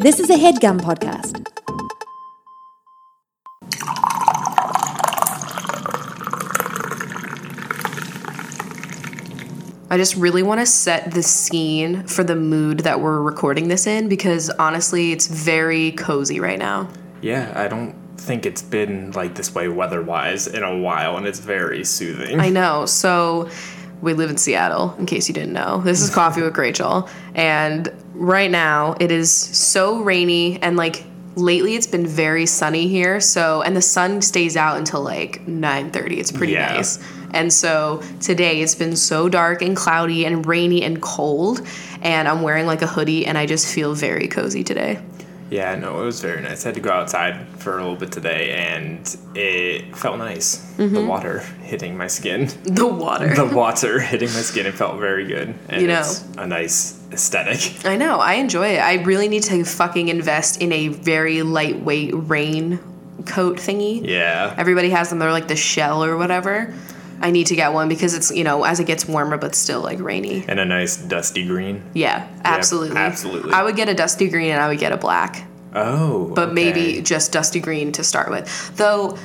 This is a headgum podcast. I just really want to set the scene for the mood that we're recording this in because honestly, it's very cozy right now. Yeah, I don't think it's been like this way weather wise in a while, and it's very soothing. I know. So, we live in Seattle, in case you didn't know. This is Coffee with Rachel. And right now, it is so rainy and like lately it's been very sunny here so and the sun stays out until like 9:30 it's pretty Yeah. nice. And so today it's been so dark and cloudy and rainy and cold and I'm wearing like a hoodie and I just feel very cozy today Yeah, no, it was very nice. I had to go outside for a little bit today, and it felt nice. Mm-hmm. The water hitting my skin, the water the water hitting my skin, it felt very good. And You know. it's a nice aesthetic. I know. I enjoy it. I really need to fucking invest in a very lightweight rain coat thingy. Yeah. Everybody has them. They're like the shell or whatever. I need to get one because it's, you know, as it gets warmer but still like rainy. And a nice dusty green. Yeah, absolutely. absolutely. I would get a dusty green and I would get a black, Oh. but maybe just dusty green to start with. Though,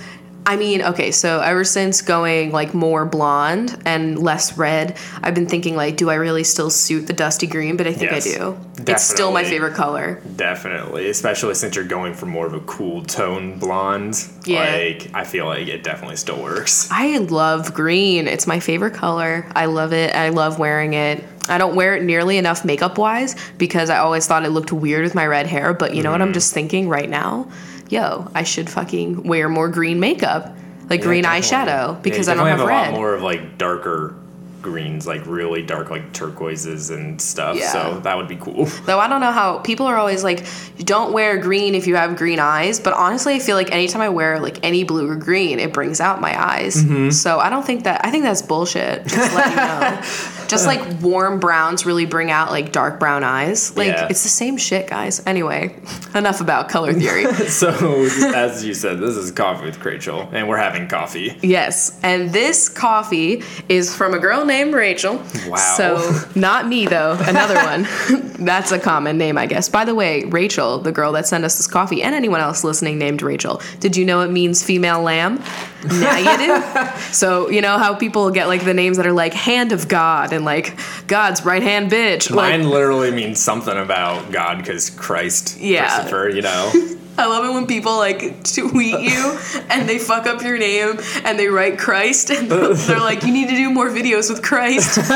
I mean, okay, so ever since going like more blonde and less red, I've been thinking like, do I really still suit the dusty green? But I think Yes, I do. It's still my favorite color. Definitely, especially since you're going for more of a cool tone blonde. Yeah. Like, I feel like it definitely still works. I love green. It's my favorite color. I love it. I love wearing it. I don't wear it nearly enough makeup wise because I always thought it looked weird with my red hair. But you know what Mm-hmm. I'm just thinking right now? Yo, I should fucking wear more green makeup, like Yeah, green eyeshadow, because yeah, I don't have red. a lot more of like darker greens, like really dark, like turquoises and stuff. Yeah. So that would be cool. Though I don't know how people are always like, don't wear green if you have green eyes. But honestly, I feel like anytime I wear like any blue or green, it brings out my eyes. Mm-hmm. So I don't think that, I think that's bullshit. Just let you know. Just like warm browns really bring out like dark brown eyes. Like Yeah. it's the same shit, guys. Anyway, enough about color theory. so, as you said, this is Coffee with Rachel, and we're having coffee. Yes, and this coffee is from a girl named Rachel. Wow. So, not me though, another one. That's a common name, I guess. By the way, Rachel, the girl that sent us this coffee, and anyone else listening named Rachel, did you know it means female lamb? Now you do. so, you know how people get like the names that are like hand of God and like God's right hand bitch? Like, Mine literally means something about God because Christ, Yeah. Christopher, you know. I love it when people like tweet you and they fuck up your name and they write Christ and they're like, you need to do more videos with Christ. and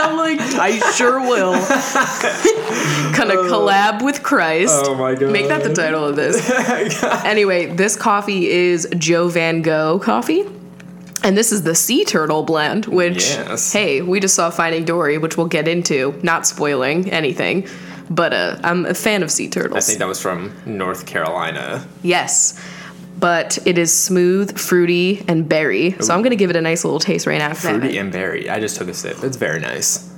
I'm like, I sure will. Kind of oh. collab with Christ. Oh my God. Make that the title of this. anyway, this coffee is Joe Van Gogh coffee. And this is the sea turtle blend, which, Yes. hey, we just saw Finding Dory, which we'll get into, not spoiling anything. But uh, I'm a fan of sea turtles. I think that was from North Carolina. Yes. But it is smooth, fruity, and berry. So I'm gonna give it a nice little taste right now. Fruity and berry. I just took a sip. It's very nice.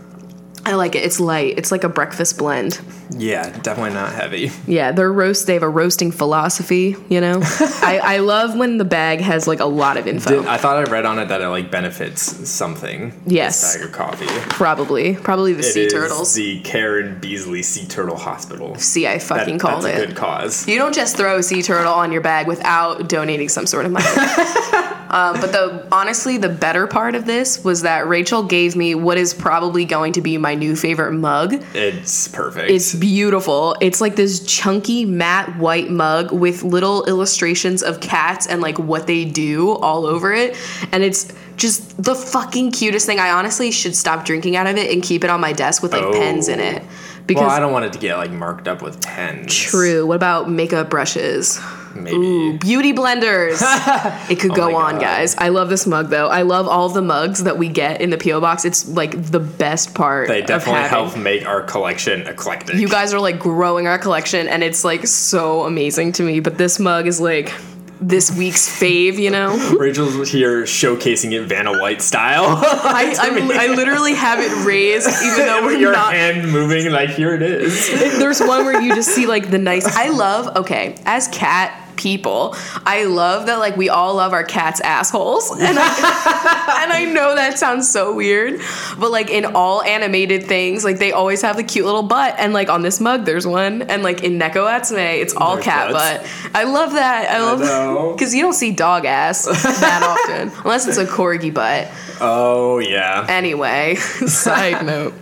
I like it. It's light. It's like a breakfast blend. Yeah, definitely not heavy. Yeah, their roast. They have a roasting philosophy. You know, I, I love when the bag has like a lot of info. Did, I thought I read on it that it like benefits something. Yes. This bag of coffee. probably, probably the It sea is turtles. The Karen Beasley Sea Turtle Hospital. See, I fucking That- called that's it. a good cause. You don't just throw a sea turtle on your bag without donating some sort of money. um, but the honestly, the better part of this was that Rachel gave me what is probably going to be my new favorite mug. It's perfect. It's beautiful. It's like this chunky matte white mug with little illustrations of cats and like what they do all over it. And it's just the fucking cutest thing. I honestly should stop drinking out of it and keep it on my desk with like Oh. pens in it. Because well, I don't want it to get like marked up with pens. true. What about makeup brushes? Maybe. Ooh, beauty blenders. it could oh go Oh my on, guys. I love this mug though. I love all the mugs that we get in the PO box. It's like the best part. They definitely help make our collection eclectic. You guys are like growing our collection, and it's like so amazing to me. But this mug is like this week's fave, you know? Rachel's here showcasing it Vanna White style. I, I'm, I literally have it raised, even though we're Your not. hand moving like here it is. There's one where you just see like the nice. I love, okay, as cat people. I love that like we all love our cats' assholes, and I, and I know that sounds so weird, but like in all animated things, like they always have the cute little butt, and like on this mug there's one, and like in Neko Atsume it's all There's cat butts. butt. I love that. I love because you don't see dog ass that often unless it's a corgi butt. Oh yeah. Anyway, side note.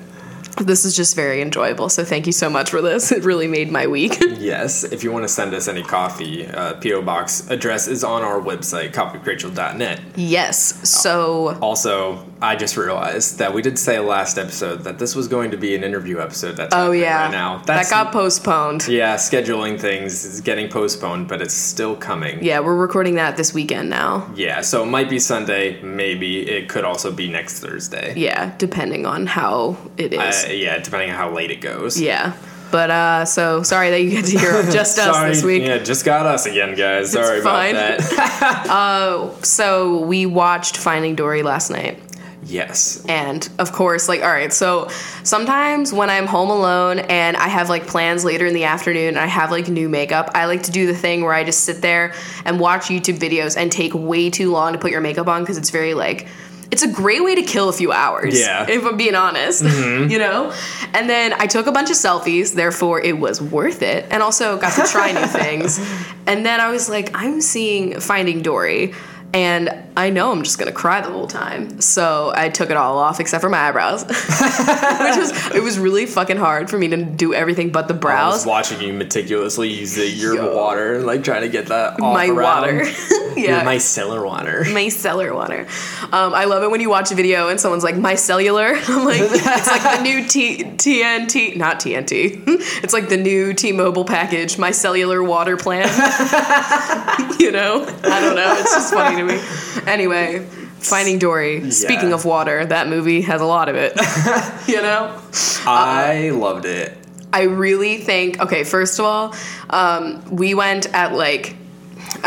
This is just very enjoyable. So thank you so much for this. It really made my week. Yes, if you want to send us any coffee, uh, PO box address is on our website, coffeecrachel.net. yes. So Also, I just realized that we did say last episode that this was going to be an interview episode. That's oh yeah, right now. that got postponed. yeah, scheduling things is getting postponed, but it's still coming. Yeah, we're recording that this weekend now. Yeah, so it might be Sunday, maybe it could also be next Thursday. Yeah, depending on how it is. Uh, yeah, depending on how late it goes. yeah. But uh so sorry that you get to hear just us Sorry, this week. Yeah, just got us again, guys. Sorry about that. So we watched Finding Dory last night. yes. And of course, like, all right, so sometimes when I'm home alone and I have like plans later in the afternoon and I have like new makeup, I like to do the thing where I just sit there and watch YouTube videos and take way too long to put your makeup on because it's very like, it's a great way to kill a few hours. Yeah. If I'm being honest, mm-hmm. you know? And then I took a bunch of selfies, therefore it was worth it. And also got to try new things. And then I was like, I'm seeing Finding Dory. And I know I'm just gonna cry the whole time. So I took it all off except for my eyebrows. Which was it was really fucking hard for me to do everything but the brows. I was watching you meticulously use the, your Yo. water, like trying to get that off My around. water. Your my micellar water. micellar water. Um, I love it when you watch a video and someone's like, my cellular. I'm like, it's like the new T- TNT, not TNT. It's like the new T-Mobile package, my cellular water plan. you know? I don't know. It's just funny to me. Anyway, Finding Dory. Speaking of water, that movie has a lot of it. you know? I loved it. I really think, okay, first of all, um, we went at like,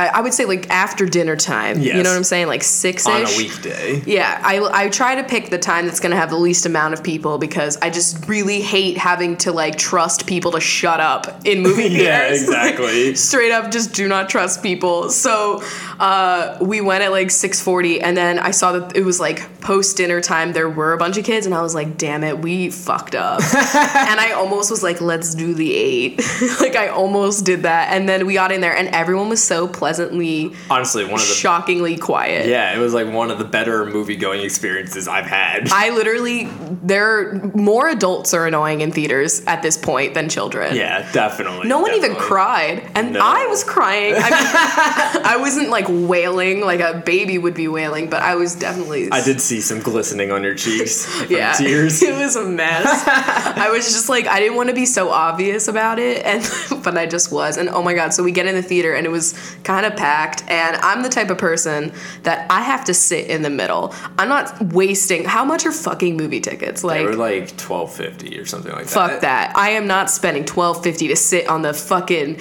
I, would say like after dinner time. You know what I'm saying? Like six On a weekday. Yeah, I, I try to pick the time that's going to have the least amount of people because I just really hate having to like trust people to shut up in movie theaters. Yeah, exactly. straight up, just do not trust people. So uh, we went at like 6:40, and then I saw that it was like post dinner time. There were a bunch of kids, and I was like, "Damn it, we fucked up." and I almost was like, "Let's do the eight. like I almost did that, and then we got in there, and everyone was so pleasantly, Honestly, one of the shockingly quiet. yeah, it was like one of the better movie going experiences I've had. I literally, there more adults are annoying in theaters at this point than children. yeah, definitely. No one even cried, and No. I was crying. I mean, I wasn't like wailing like a baby would be wailing, but I was definitely. I did see some glistening on your cheeks Yeah, tears. it was a mess. I was just like, I didn't want to be so obvious about it, and but I just was. And oh my god, so we get in the theater, and it was kind of packed. And I'm the type of person that I have to sit in the middle. I'm not wasting. How much are fucking movie tickets? Like They were like twelve fifty or something like that. Fuck that. I am not spending twelve fifty to sit on the fucking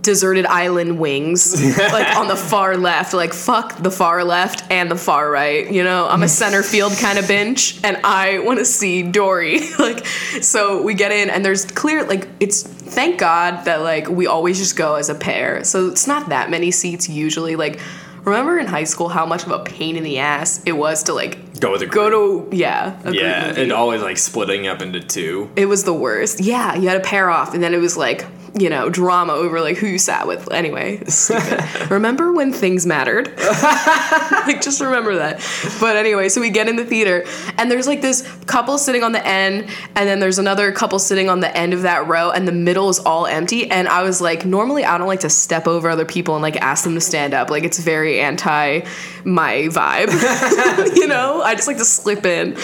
deserted island wings, like on the far left. Like fuck the far left and the far right. You know, I'm a center field kind of bench, and I want to see Dory. like, so we get in, and there's clear like it's. Thank God that like we always just go as a pair, so it's not that many seats usually. Like. Remember in high school how much of a pain in the ass it was to like Go with a go to yeah a group Yeah, and always like splitting up into two. It was the worst. Yeah, you had to pair off, and then it was like, you know, drama over like who you sat with. Anyway, remember when things mattered? like, just remember that. But anyway, so we get in the theater, and there's like this couple sitting on the end, and then there's another couple sitting on the end of that row, and the middle is all empty. And I was like, normally I don't like to step over other people and like ask them to stand up. Like, it's very anti my vibe, you know? I just like to slip in.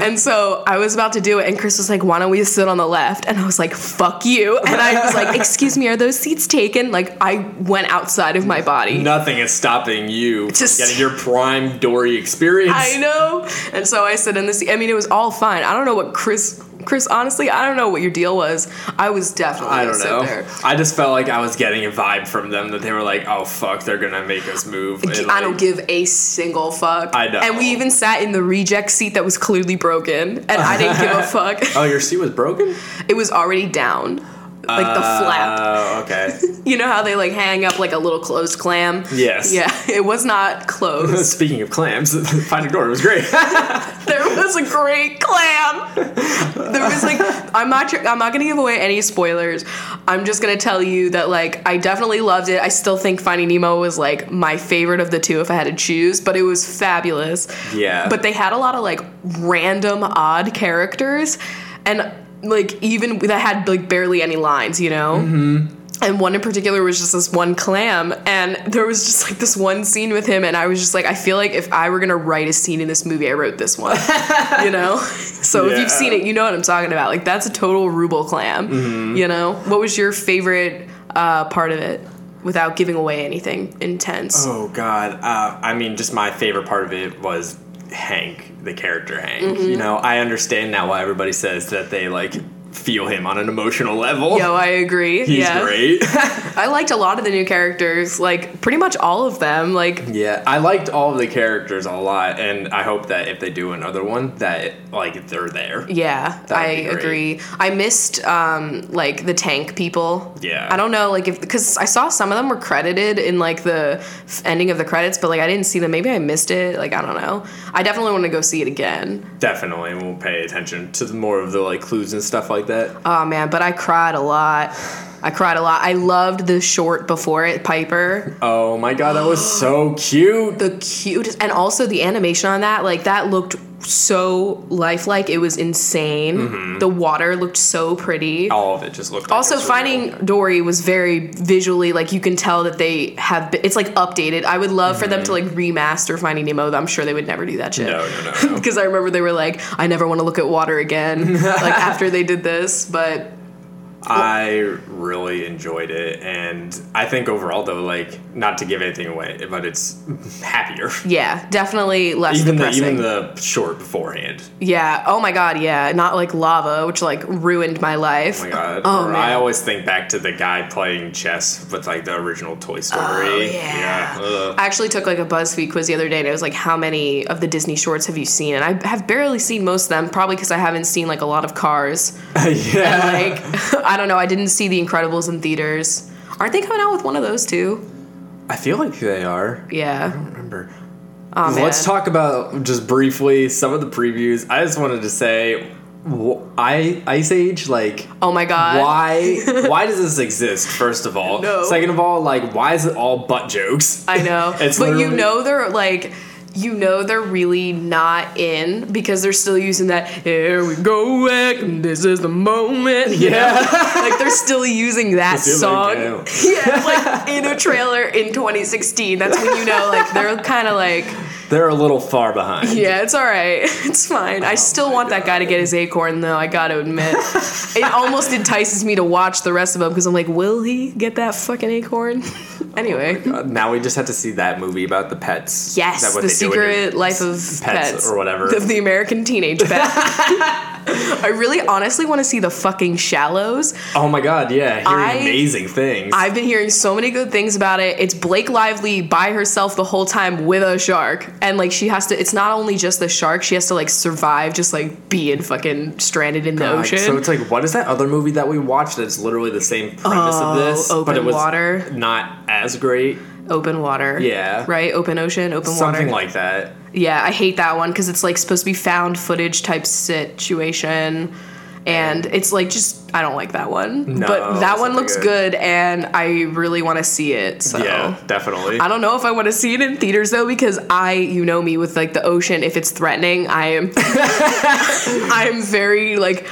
And so I was about to do it, and Chris was like, Why don't we sit on the left? And I was like, Fuck you. And I was like, Excuse me, are those seats taken? Like, I went outside of my body. Nothing is stopping you Just- from getting your prime Dory experience. I know. And so I sit in the seat. I mean, it was all fine. I don't know what Chris. Chris, honestly, I don't know what your deal was. I was definitely I don't know. there. I just felt like I was getting a vibe from them that they were like, "Oh fuck, they're gonna make us move." And, I like, don't give a single fuck. I know. And we even sat in the reject seat that was clearly broken, and I didn't give a fuck. Oh, your seat was broken. It was already down. Like the flap. Oh, okay. You know how they like hang up like a little closed clam? Yes. Yeah, it was not closed. Speaking of clams, Finding Dory was great. there was a great clam. There was like I'm not tr- I'm not gonna give away any spoilers. I'm just gonna tell you that like I definitely loved it. I still think Finding Nemo was like my favorite of the two if I had to choose, but it was fabulous. Yeah. But they had a lot of like random odd characters, and like even that had like barely any lines, you know. Mm-hmm. And one in particular was just this one clam, and there was just like this one scene with him, and I was just like, I feel like if I were gonna write a scene in this movie, I wrote this one, you know. So if you've seen it, you know what I'm talking about. Like that's a total ruble clam, you know. What was your favorite uh, part of it, without giving away anything intense? oh God. Uh, I mean, just my favorite part of it was Hank, the character Hank. Mm-hmm. You know, I understand now why everybody says that they like feel him on an emotional level. Yo, I agree. He's yeah. great. I liked a lot of the new characters, like pretty much all of them. Like yeah, I liked all of the characters a lot, and I hope that if they do another one, that like they're there. Yeah, I agree. I missed um like the tank people. Yeah. I don't know like if because I saw some of them were credited in like the f- ending of the credits, but like I didn't see them. Maybe I missed it. Like I don't know. I definitely want to go see it again. Definitely, we'll pay attention to the more of the like clues and stuff like that. Oh man, but I cried a lot. I cried a lot. I loved the short before it, Piper. Oh my god, that was so cute. The cutest, and also the animation on that, like that looked so lifelike. It was insane. Mm-hmm. The water looked so pretty. All of it just looked. Also was finding real. dory was very visually like you can tell that they have been, it's like updated i would love for them to like remaster finding nemo i'm sure they would never do that shit Mm-hmm. No, no, no, no. because i remember they were like i never want to look at water again like after they did this but I really enjoyed it, and I think overall, though, like not to give anything away, but it's happier. yeah definitely less Even the even the short beforehand. yeah oh my god yeah not like lava which like ruined my life Oh my god! oh Or man I always think back to the guy playing chess with like the original Toy Story. Oh, yeah. ugh. I actually took like a BuzzFeed quiz the other day, and it was like, "How many of the Disney shorts have you seen?" And I have barely seen most of them, probably because I haven't seen like a lot of Cars. yeah. Like, I don't know. I didn't see The Incredibles in theaters. Aren't they coming out with one of those too? I feel like they are. Yeah. Remember. Oh, man. Let's talk about just briefly some of the previews. I just wanted to say, I Ice Age like. Oh my god. Why? Why does this exist? First of all, No. Second of all, like, why is it all butt jokes? I know. It's but you know they're like. You know they're really not in because they're still using that "Here we go back, and this is the moment." Yeah. like they're still using that song. yeah, like in a trailer in 2016. That's when you know like they're kind of like They're a little far behind. Yeah, it's all right. It's fine. I still want that guy to get his acorn, though. I got to admit, it almost entices me to watch the rest of them because I'm like, will he get that fucking acorn? anyway, Uh, now we just have to see that movie about the pets. Yes, the secret life of pets pets, or whatever. of the American teenage pet. I really, honestly want to see the fucking Shallows. Oh my god, yeah, hearing I- amazing things. I've been hearing so many good things about it. It's Blake Lively by herself the whole time with a shark. And like she has to it's not only just the shark, she has to like survive just like being fucking stranded in the God, ocean. So it's like, what is that other movie that we watched that's literally the same premise Oh, of this, but it was Water. not as great? open water. Yeah. Right? Open ocean, open Something water. Something like that. yeah, I hate that one because it's like supposed to be found footage type situation. And it's like just I don't like that one. No, but that one looks good. good and I really want to see it. So Yeah, definitely. I don't know if I want to see it in theaters though because I, you know me with like the ocean. If it's threatening, I am, I am very like,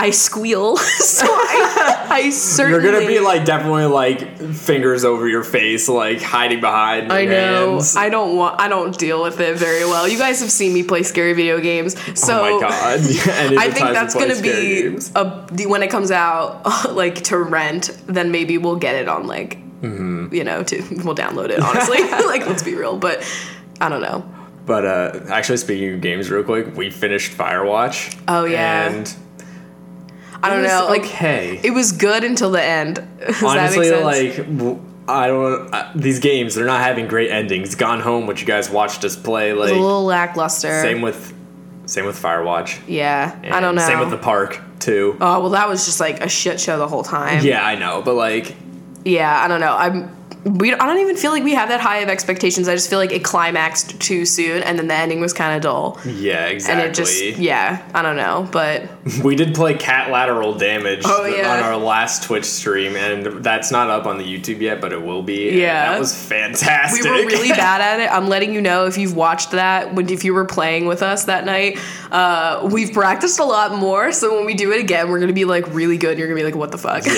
I squeal. so I, I You're gonna be like definitely like fingers over your face, like hiding behind. I know. hands. I don't want. I don't deal with it very well. You guys have seen me play scary video games, so oh my god! I think that's gonna be games. a when it comes out, like to rent. Then maybe we'll get it on like, Mm-hmm. you know, to we'll download it. Honestly, like let's be real, but I don't know. But uh, actually, speaking of games, real quick, we finished Firewatch. Oh, yeah. and I don't know. Like okay. it was good until the end. Does Honestly, that make sense? like w- I don't. Uh, these games, they're not having great endings. Gone Home, which you guys watched us play, like a little lackluster. same with Same with Firewatch. Yeah, I don't know. Same with the park too. Oh well, that was just like a shit show the whole time. Yeah, I know, but like, Yeah, I don't know. I'm. We. I don't even feel like we have that high of expectations. I just feel like it climaxed too soon, and then the ending was kind of dull. yeah, exactly. And it just. Yeah, I don't know, but We did play Catlateral Damage Oh, yeah. on our last Twitch stream, and that's not up on the YouTube yet, but it will be. Yeah. that was fantastic. we were really bad at it. I'm letting you know if you've watched that when if you were playing with us that night. Uh, we've practiced a lot more, so when we do it again, we're gonna be like really good. and You're gonna be like, what the fuck? Yeah,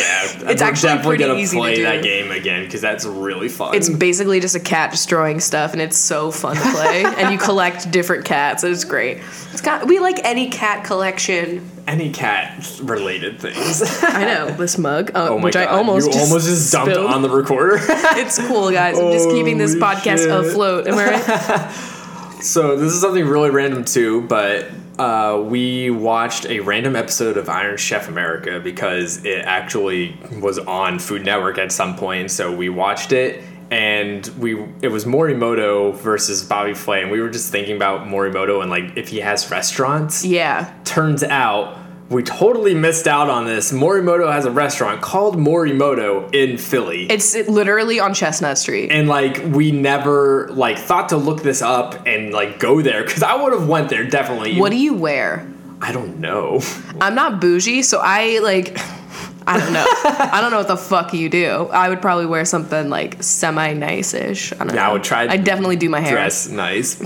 it's actually definitely pretty gonna easy to play do. that game again because that's really fun. It's basically just a cat destroying stuff, and it's so fun to play. and you collect different cats, and it's great. It's got we like any cat collection. any cat related things. I know this mug, uh, Oh my which god, I almost you just almost just dumped spilled. on the recorder. It's cool, guys. I'm just keeping this podcast shit. afloat. Am I right? So this is something really random too, but uh, we watched a random episode of Iron Chef America because it actually was on Food Network at some point. So we watched it, and we it was Morimoto versus Bobby Flay, and we were just thinking about Morimoto and like if he has restaurants. yeah. Turns out. We totally missed out on this. Morimoto has a restaurant called Morimoto in Philly. It's literally on Chestnut Street. and like we never like thought to look this up and like go there because I would have went there definitely. What do you wear? I don't know. I'm not bougie, so I like. I don't know. I don't know what the fuck you do. I would probably wear something like semi nice ish. I don't Yeah, know. I would try. I definitely do my hair. Dress nice,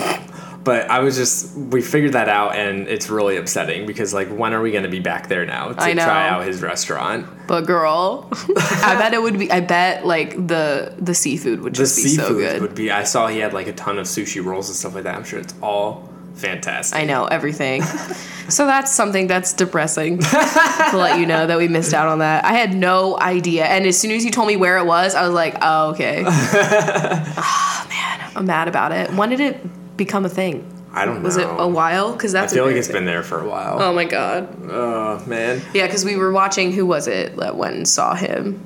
but I was just we figured that out and it's really upsetting because like when are we going to be back there now to try out his restaurant? But girl, I bet it would be. I bet like the the seafood would The just be seafood so good. would be. I saw he had like a ton of sushi rolls and stuff like that. I'm sure it's all fantastic. I know everything. so that's something that's depressing to let you know that we missed out on that. I had no idea, and as soon as you told me where it was, I was like, oh okay. oh man, I'm mad about it. When did it become a thing? I don't know. Was it a while? Because that's. I feel like it's been there for a while. Oh my god. Oh man. Yeah, because we were watching. Who was it that went and saw him?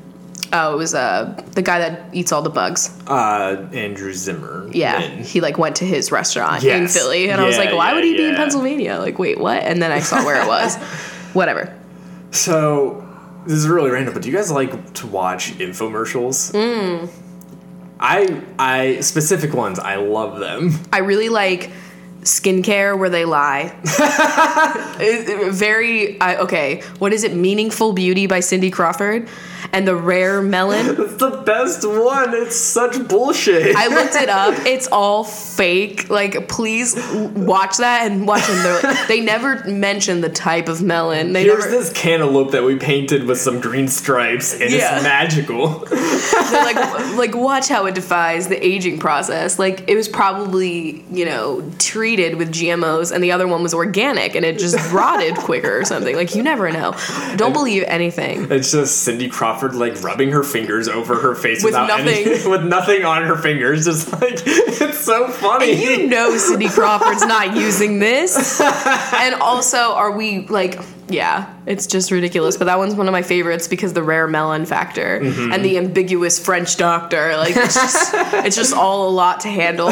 Oh, it was uh the guy that eats all the bugs. Uh, Andrew Zimmern. Yeah, he like went to his restaurant in Philly, and I was like, why yeah, would he be in. Pennsylvania? Like, wait, what? And then I saw where it was. Whatever. So this is really random, but do you guys like to watch infomercials? Mm. I I specific ones. I love them. I really like skincare where they lie. It- it- Very I, okay. What is it? Meaningful Beauty by Cindy Crawford, and the Rare Melon. It's the best one. It's such bullshit. I looked it up. It's all fake. Like, please watch that and watch them. Like, they never mention the type of melon. They Here's never, this cantaloupe that we painted with some green stripes, and Yeah. it's magical. They're like, like watch how it defies the aging process. Like it was probably you know treated with GMOs, and the other one was organic, and it just rotted quicker or something. Like you never know. Don't believe anything. It's just Cindy Crawford like rubbing her fingers over her face With without any, nothing. with nothing on her fingers. Just like it's so funny. You know Cindy Crawford's not using this. And also, are we like, yeah, it's just ridiculous. But that one's one of my favorites because the rare melon factor Mm-hmm. and the ambiguous French doctor. Like, it's just, it's just all a lot to handle.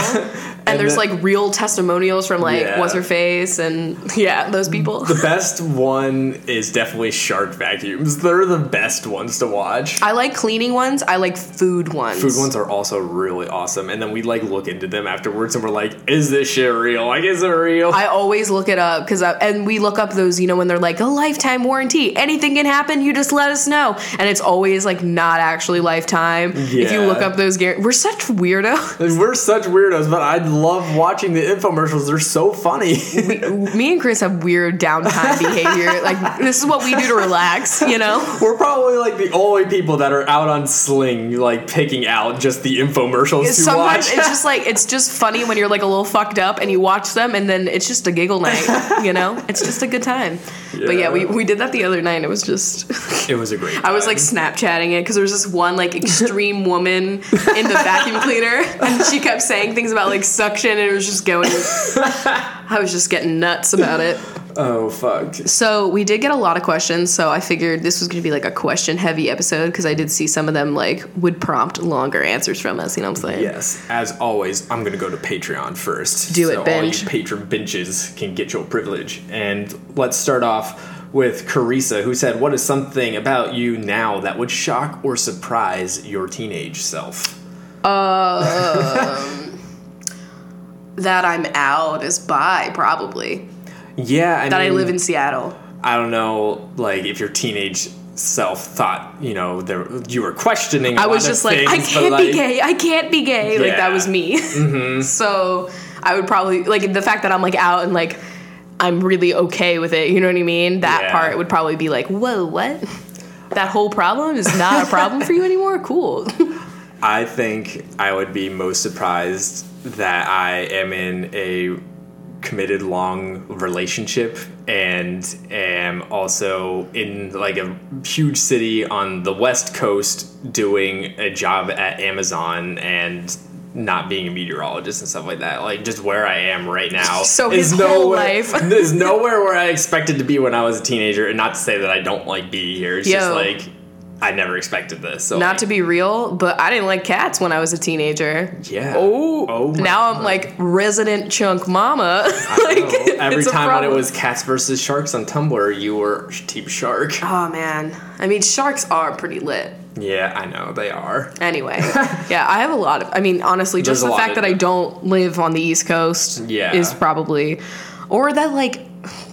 And, there's the- like real testimonials from like Yeah. what's her face and yeah, those people. The best one is definitely shark vacuums. They're the best ones to watch. I like cleaning ones. I like food ones. Food ones are also really awesome, and then we like look into them afterwards, and we're like, "Is this shit real? Like, is it real?" I always look it up because and we look up those you know when they're like a lifetime warranty. Anything can happen you just let us know. And it's always like not actually lifetime. If you look up those guar- we're such weirdos. We're such weirdos, but I love watching the infomercials. They're so funny. me and Chris have weird downtime behavior. Like this is what we do to relax you know? We're probably like the only people that are out on Sling, like picking out just the infomercials to sometimes watch. it's just like it's just funny when you're like a little fucked up and you watch them and then it's just a giggle night you know? It's just a good time. But yeah we, we did that the other night and it was just it was a great. I was like. Snapchatting it because there was this one like extreme woman in the vacuum cleaner, and she kept saying things about like suction, and it was just going. I was just getting nuts about it. Oh fuck. So we did get a lot of questions, so I figured this was going to be like a question heavy episode because I did see some of them like would prompt longer answers from us. You know what I'm saying? Yes, as always, I'm gonna go to Patreon first. Do it, so binge. all you patron benches can get your privilege. And let's start off with Carissa, who said, "What is something about you now that would shock or surprise your teenage self?" Uh, That I'm out is bi, probably. Yeah, I That I live in Seattle. I don't know, like if your teenage self thought, you know, there you were questioning. I I was just like, I can't be gay. I can't be gay. Like that was me. Mm-hmm. so I would probably like the fact that I'm like out and like I'm really okay with it. You know what I mean? That Yeah. part would probably be like, whoa, what? That whole problem is not a problem for you anymore. Cool. I think I would be most surprised that I am in a committed long relationship and am also in like a huge city on the west coast doing a job at Amazon and not being a meteorologist and stuff like that. Like just where I am right now. So is his whole nowhere- life. is nowhere where I expected to be when I was a teenager. And not to say that I don't like being here. It's just like I never expected this. So not to be real, but I didn't like cats when I was a teenager. Yeah. Oh, Oh now I'm like resident chunk mama. like. Every time when it was cats versus sharks on Tumblr, you were Team Shark. Oh man, I mean sharks are pretty lit. Yeah, I know they are. Anyway, yeah, I have a lot of. I mean, honestly, just There's the fact that I don't live on the East Coast Yeah. is probably, or that like,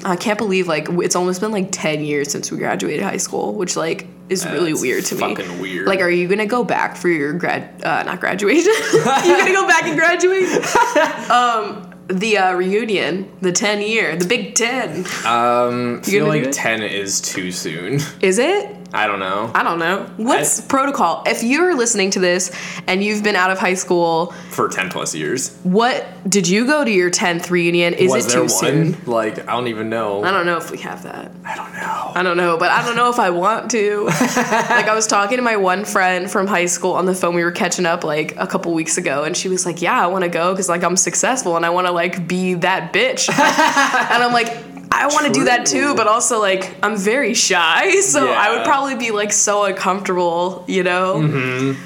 I can't believe like it's almost been like ten years since we graduated high school, which like is really weird to me. fucking weird. Like, are you gonna go back for your grad? Uh, not graduation. you gonna go back and graduate? um, the uh, reunion, the ten year, the Big Ten. Um, I feel like ten is too soon. Is it? I don't know. I don't know. What's I- protocol? If you're listening to this and you've been out of high school, For ten plus years. what did you go to your 10th reunion? Is it too soon? one? Like I don't even know. I don't know if we have that. I don't know. I don't know, but I don't know if I want to. like I was talking to my one friend from high school on the phone. We were catching up like a couple weeks ago, and she was like, "Yeah, I want to go because like I'm successful and I want to like be that bitch." and I'm like. I want to do that too, but also like I'm very shy, so I would probably be like so uncomfortable, you know. Mm-hmm.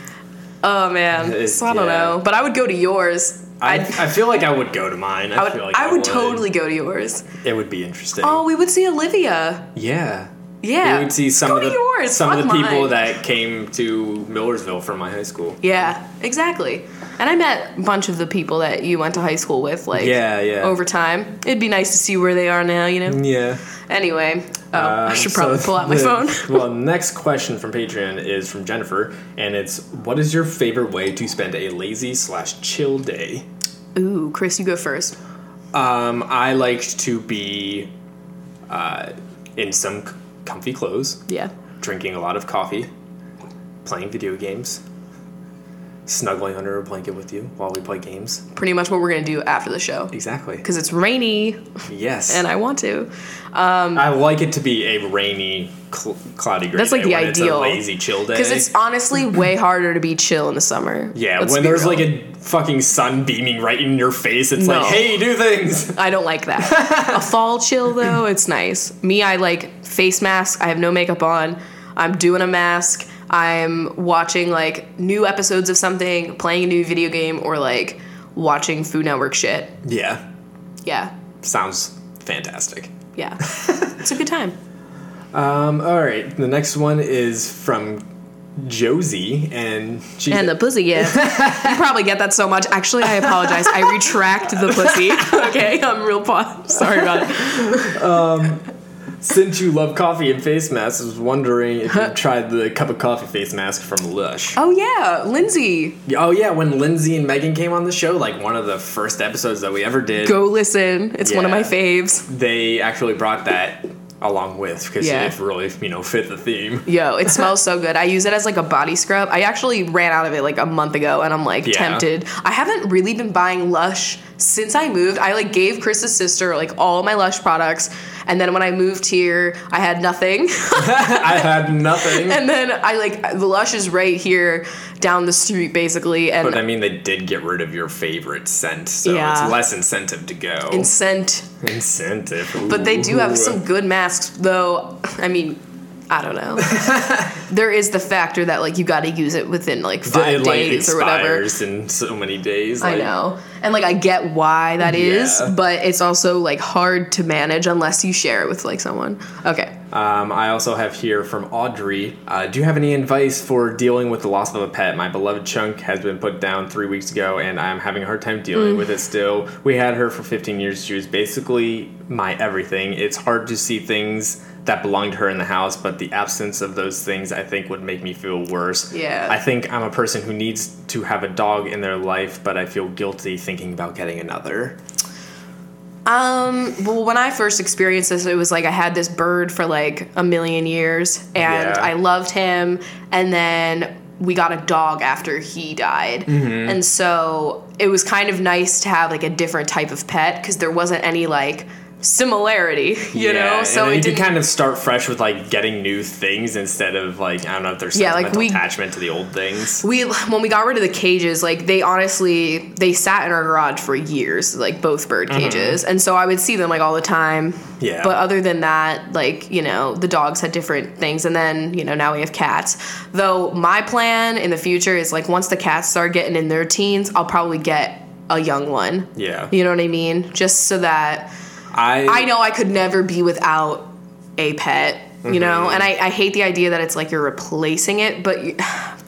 Oh man, so I don't yeah. know, but I would go to yours. I, I'd, I feel like I would go to mine. I, I would, feel like I would totally go to yours. It would be interesting. Oh, we would see Olivia. yeah. Yeah, We would see some Go of the yours. some of the people mine. that came to Millersville from my high school. Yeah, exactly. And I met a bunch of the people that you went to high school with, like Yeah, yeah. over time. It'd be nice to see where they are now, you know. Yeah. Anyway, oh, I Um, should so probably pull out my the- phone. well, next question from Patreon is from Jennifer, and it's what is your favorite way to spend a lazy slash chill day? Ooh, Chris, you go first. Um, I like to be uh, in some comfy clothes, Yeah. drinking a lot of coffee, playing video games, snuggling under a blanket with you while we play games. Pretty much what we're gonna do after the show Exactly. because it's rainy Yes. and I want to. Um, um, I like it to be a rainy, cl- cloudy, gray That's, like, the ideal. Lazy, chill day. Because it's honestly way harder to be chill in the summer. Yeah, Let's when there's real. like a fucking sun beaming right in your face, it's No. like, hey, do things. I don't like that. a fall chill though, it's nice. Me, I like face mask. I have no makeup on. I'm doing a mask. I'm watching like new episodes of something, playing a new video game, or like watching Food Network shit. Yeah, Yeah, sounds fantastic. yeah. it's a good time. Um, all right, the next one is from Josie, and she And the pussy, yeah. you probably get that so much. Actually, I apologize. I retract the pussy. Okay, I'm real pa- sorry about it. Since you love coffee and face masks, I was wondering if you tried the cup of coffee face mask from Lush. Oh yeah, Lindsay, Oh yeah, when Lindsay and Megan came on the show, like one of the first episodes that we ever did, go listen. It's one of my faves. they actually brought that along with because Yeah. it really you know fit the theme. Yo, it smells so good. I use it as like a body scrub. I actually ran out of it like a month ago and I'm like Yeah. tempted. I haven't really been buying Lush since I moved, I like gave Chris's sister like all my Lush products, and then when I moved here, I had nothing. I had nothing. and then I like the Lush is right here down the street basically, and but I mean, they did get rid of your favorite scent, so Yeah. it's less incentive to go. in scent. incentive. But they do have some good masks, though. I mean, I don't know. there is the factor that like you got to use it within like five It like days or whatever. in so many days. I know. And like I get why that is, Yeah. but it's also like hard to manage unless you share it with like someone. Okay. Um, I also have here from Audrey. Uh, do you have any advice for dealing with the loss of a pet? My beloved Chunk has been put down three weeks ago, and I'm having a hard time dealing Mm. with it still. We had her for 15 years. She was basically my everything. It's hard to see things that belong to her in the house, but the absence of those things I think would make me feel worse. Yeah. I think I'm a person who needs to have a dog in their life, but I feel guilty thinking about getting another. Um, well, when I first experienced this, it was like I had this bird for like a million years and Yeah. I loved him. And then we got a dog after he died. Mm-hmm. And so it was kind of nice to have like a different type of pet because there wasn't any like similarity, you know? So you can kind of start fresh with like getting new things instead of like I don't know if there's Yeah, like, we- attachment to the old things. we when we got rid of the cages like they honestly they sat in our garage for years like both bird cages and so i would see them like all the time Mm-hmm. Yeah. but other than that like you know the dogs had different things and then you know now we have cats though my plan in the future is like once the cats start getting in their teens i'll probably get a young one Yeah, you know what i mean just so that I I know I could never be without a pet, you mm-hmm. know, and I, I hate the idea that it's like you're replacing it, but you,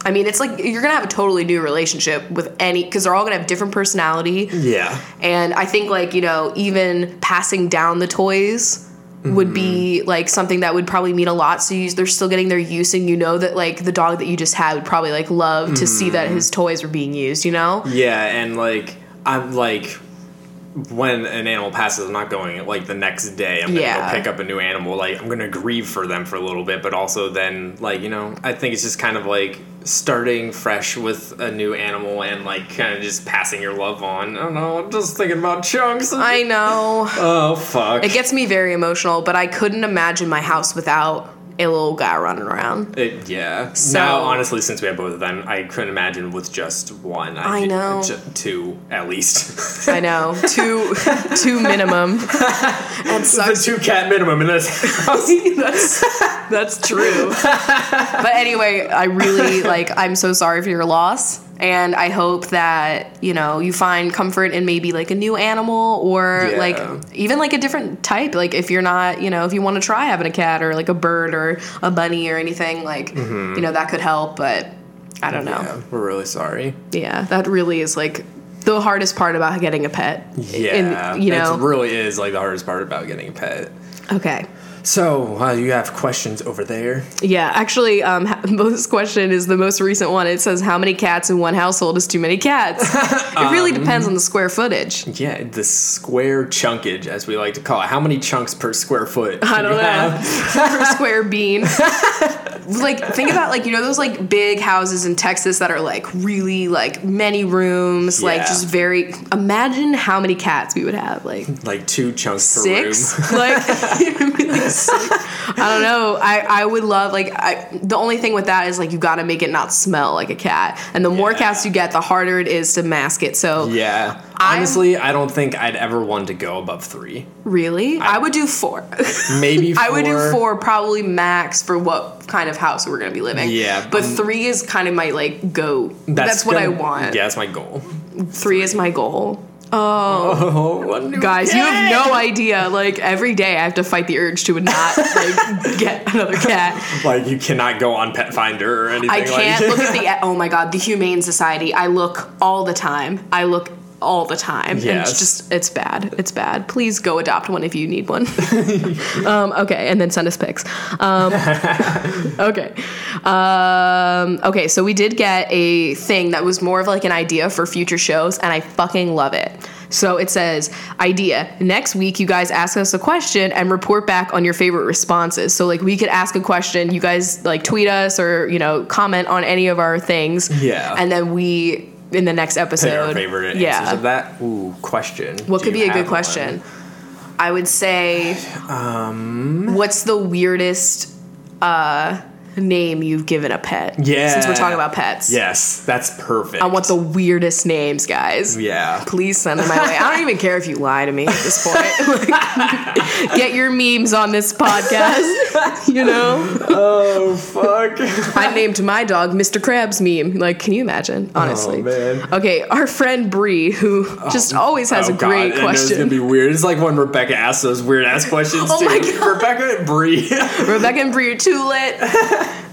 I mean, it's like you're gonna have a totally new relationship with any because they're all gonna have different personality, Yeah, and I think like you know even passing down the toys would be mm-hmm. like something that would probably mean a lot. So you, they're still getting their use, and you know that like the dog that you just had would probably like love to see that mm-hmm. his toys were being used, you know. yeah, and like I'm like when an animal passes, I'm not going like the next day. I'm gonna Yeah. go pick up a new animal. Like I'm gonna grieve for them for a little bit, but also then like you know I think it's just kind of like starting fresh with a new animal and like kind of just passing your love on. I don't know. I'm just thinking about chunks. I know. oh fuck. It gets me very emotional, but I couldn't imagine my house without a little guy running around. It, yeah. So- now, honestly, since we have both of them, I couldn't imagine with just one. I know. Ju- two at least. I know. Two two minimum. And the two cat minimum in this house. that's that's true. But anyway, I really like I'm so sorry for your loss. And I hope that, you know, you find comfort in maybe like a new animal or Yeah. like even like a different type. Like if you're not, you know, if you want to try having a cat or like a bird or a bunny or anything, like, you know, that could help. But I don't know. Mm-hmm. Yeah, we're really sorry. Yeah, that really is like the hardest part about getting a pet. Yeah, And, you know, it really is like the hardest part about getting a pet. okay. So, uh, you have questions over there? Yeah, actually, um, this question is the most recent one. It says, "How many cats in one household is too many cats?" it really Um, depends on the square footage. Yeah, the square chunkage, as we like to call it. How many chunks per square foot? I do don't know have? per square bean. like, think about like you know those like big houses in Texas that are like really like many rooms, like just very. Imagine how many cats we would have. Like Like two chunks per six room. like you know what mean? Like, i don't know i i would love like I, the only thing with that is like you got to make it not smell like a cat and the more Yeah. cats you get the harder it is to mask it so Yeah. I'm- Honestly, I don't think I'd ever want to go above three. really i, would do four Maybe four. i would do four probably max for what kind of house we're gonna be living Yeah, but um, three is kind of my like go that's, what i gonna- want Yeah, that's my goal. three is my goal Oh, new Guys, you have no idea. Like every day, I have to fight the urge to not like get another cat. Like you cannot go on Pet Finder or anything. I can't like look at the oh my god, the Humane Society. I look all the time. I look all the time. And it's just it's bad. It's bad. Please go adopt one if you need one. um, okay, and then send us pics. Um, okay. Um, okay, so we did get a thing that was more of like an idea for future shows, and I fucking love it. So it says, idea. Next week, you guys ask us a question and report back on your favorite responses. So, like, we could ask a question, you guys, like, tweet us or, you know, comment on any of our things. Yeah. And then we in the next Pick our episode. favorite yeah. answers of that. Ooh, question. What Do could be a good have one? question? I would say, Um, what's the weirdest uh, name you've given a pet? Yeah. Since we're talking about pets. Yes, that's perfect. I want the weirdest names, guys. Yeah. Please send them my way. I don't even care if you lie to me at this point. Like, get your memes on this podcast. You know? Oh fuck. I named my dog Mr. Krabs meme. Like, can you imagine? Oh, Honestly. Oh, man. Okay, our friend Bree, who oh. just always has Oh, a great God, know It's question. gonna be weird. It's like when Rebecca asks those weird ass oh, questions Oh too. my God. Rebecca and Brie. Rebecca and Bree are too lit.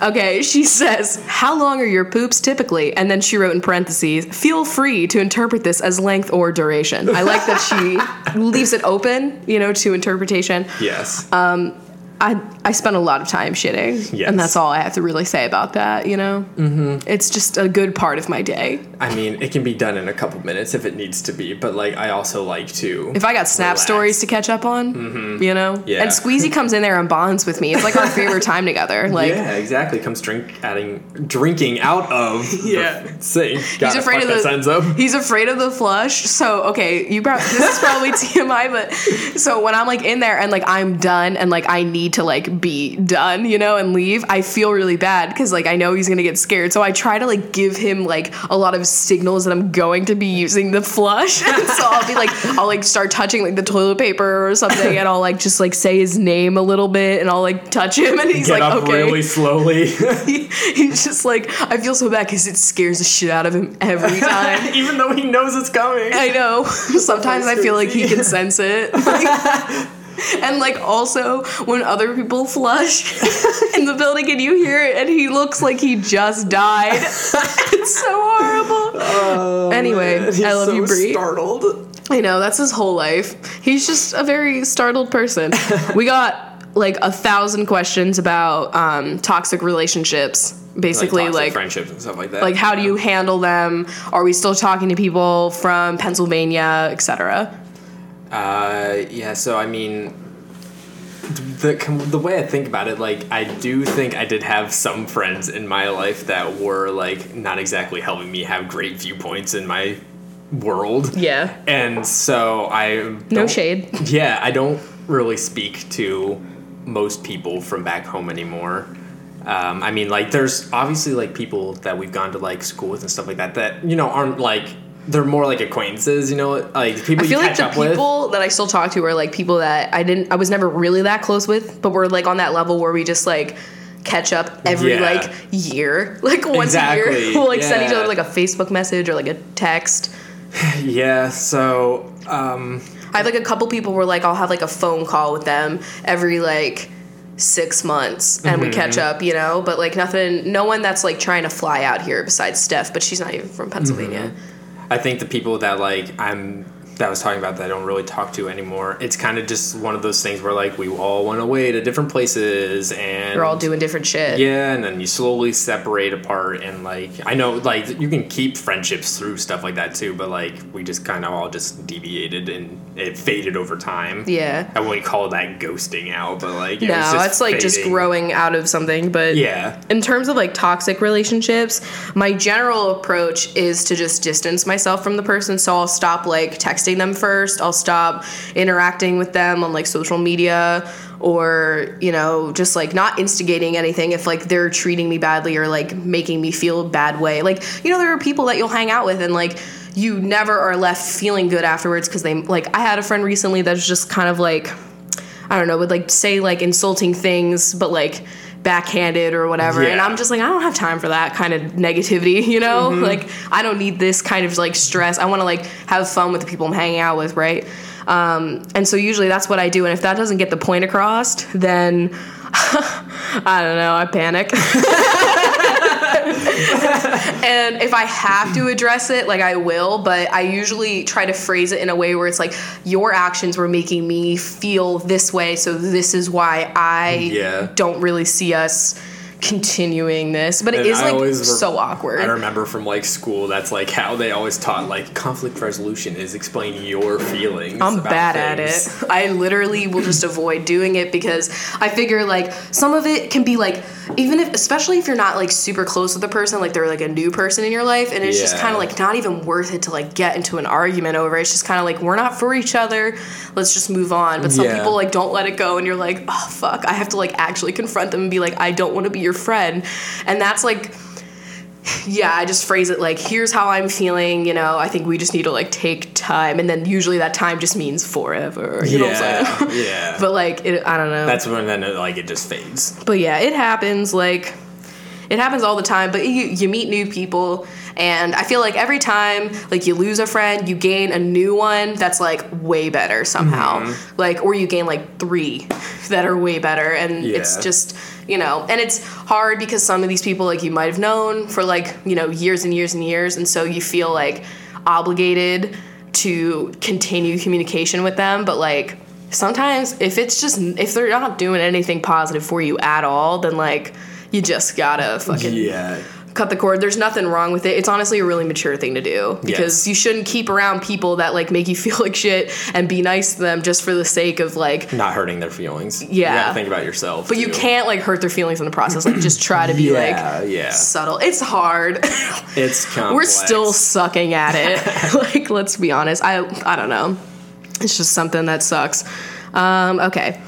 Okay, she says, How long are your poops typically? And then she wrote in parentheses, Feel free to interpret this as length or duration. I like that she leaves it open, you know, to interpretation. yes. Um, I, I spent a lot of time shitting. Yes. And that's all I have to really say about that, you know? Mm-hmm. It's just a good part of my day. I mean, it can be done in a couple minutes if it needs to be, but like I also like to. If I got snap Relax. stories to catch up on, you know? Yeah. And Squeezy comes in there and bonds with me. It's like our favorite time together. Like, yeah, exactly. Comes drink adding drinking out of Yeah. the sink. Gotta afraid of the-. He's afraid of the flush. So okay, you brought this is probably TMI, but so when I'm like in there and like I'm done and like I need to like be done, you know, and leave, I feel really bad because like I know he's gonna get scared. So I try to like give him like a lot of signals that I'm going to be using the flush. so I'll be like, I'll like start touching like the toilet paper or something, and I'll like just like say his name a little bit, and I'll like touch him, and he's Get like, up okay. really slowly. He- he's just like, I feel so bad because it scares the shit out of him every time. Even though he knows it's coming. I know. Sometimes I feel like he can sense it. and like also when other people flush in the building and you hear it and he looks like he just died. it's so horrible. anyway, He's I love so you, so startled. I know that's his whole life. He's just a very startled person. we got like a thousand questions about um, toxic relationships. Basically, toxic like friendships and stuff like that. like how do you handle them are we still talking to people from pennsylvania etc Uh, yeah. So I mean, the the way I think about it, like I do think I did have some friends in my life that were like not exactly helping me have great viewpoints in my world. yeah And so I no shade Yeah, I don't really speak to most people from back home anymore. Um, I mean, like, there's obviously like people that we've gone to like school with and stuff like that that you know aren't like they're more like acquaintances, you know, like people i feel you like the up with. people that i still talk to are like people that i didn't i was never really that close with but we're like on that level where we just like catch up every Yeah. like year like once a year we'll like send each other like a facebook message or like a text Yeah, so um, I have like a couple people where like I'll have like a phone call with them every like six months and we Mm-hmm. catch up, you know, but like nothing, no one that's like trying to fly out here besides Steph, but she's not even from Pennsylvania. I think the people that like I'm that I was talking about that I don't really talk to anymore. It's kind of just one of those things where like we all went away to different places and We're all doing different shit. Yeah, and then you slowly separate apart, and like I know, like you can keep friendships through stuff like that too, but like we just kind of all just deviated and it faded over time. Yeah. I wouldn't call that ghosting out, but like it No, it's like just growing out of something, but Yeah, in terms of like toxic relationships, my general approach is to just distance myself from the person. So I'll stop like texting them first. I'll stop interacting with them on like social media or, you know, just like not instigating anything if like they're treating me badly or like making me feel a bad way. Like, you know, there are people that you'll hang out with and like you never are left feeling good afterwards because they like I had a friend recently that's just kind of like I don't know, would like say like insulting things, but like backhanded or whatever. And I'm just like, I don't have time for that kind of negativity, you know? Like, I don't need this kind of like stress. I want to like have fun with the people I'm hanging out with, right? Um, and so usually that's what I do. And if that doesn't get the point across, then I don't know, I panic. and if I have to address it, like I will, but I usually try to phrase it in a way where it's like, your actions were making me feel this way, so this is why I Yeah. don't really see us continuing this, but it And is I like re- so awkward. I remember from like school, that's like how they always taught like conflict resolution is explain your feelings. I'm bad at it. I literally will just avoid doing it because I figure like some of it can be like even if especially if you're not like super close with the person, like they're like a new person in your life and it's just kind of like not even worth it to like get into an argument over. it. It's just kind of like we're not for each other. Let's just move on. But some Yeah. people like don't let it go and you're like, "Oh fuck, I have to like actually confront them and be like I don't want to be your friend." And that's like yeah, I just phrase it like, here's how I'm feeling, you know, I think we just need to like take time. And then usually that time just means forever. You know what I'm Yeah, saying? yeah. but like, it, I don't know. That's when then it, like it just fades. but yeah, it happens. Like, it happens all the time, but you, you meet new people. And I feel like every time, like, you lose a friend, you gain a new one that's like way better somehow. Mm-hmm. Like, or you gain like three that are way better. And it's just, you know, and it's hard because some of these people, like, you might have known for like, you know, years and years and years. And so you feel like obligated to continue communication with them. But like, sometimes if it's just, if they're not doing anything positive for you at all, then like, you just gotta fucking Yeah. Cut the cord. There's nothing wrong with it. It's honestly a really mature thing to do because Yes. you shouldn't keep around people that like make you feel like shit and be nice to them just for the sake of like. Not hurting their feelings. You Yeah. gotta think about yourself. But you can't like hurt their feelings in the process. Like just try to be Yeah, like yeah. subtle. It's hard. It's complex. We're still sucking at it. like let's be honest. I I don't know. It's just something that sucks. Um, okay.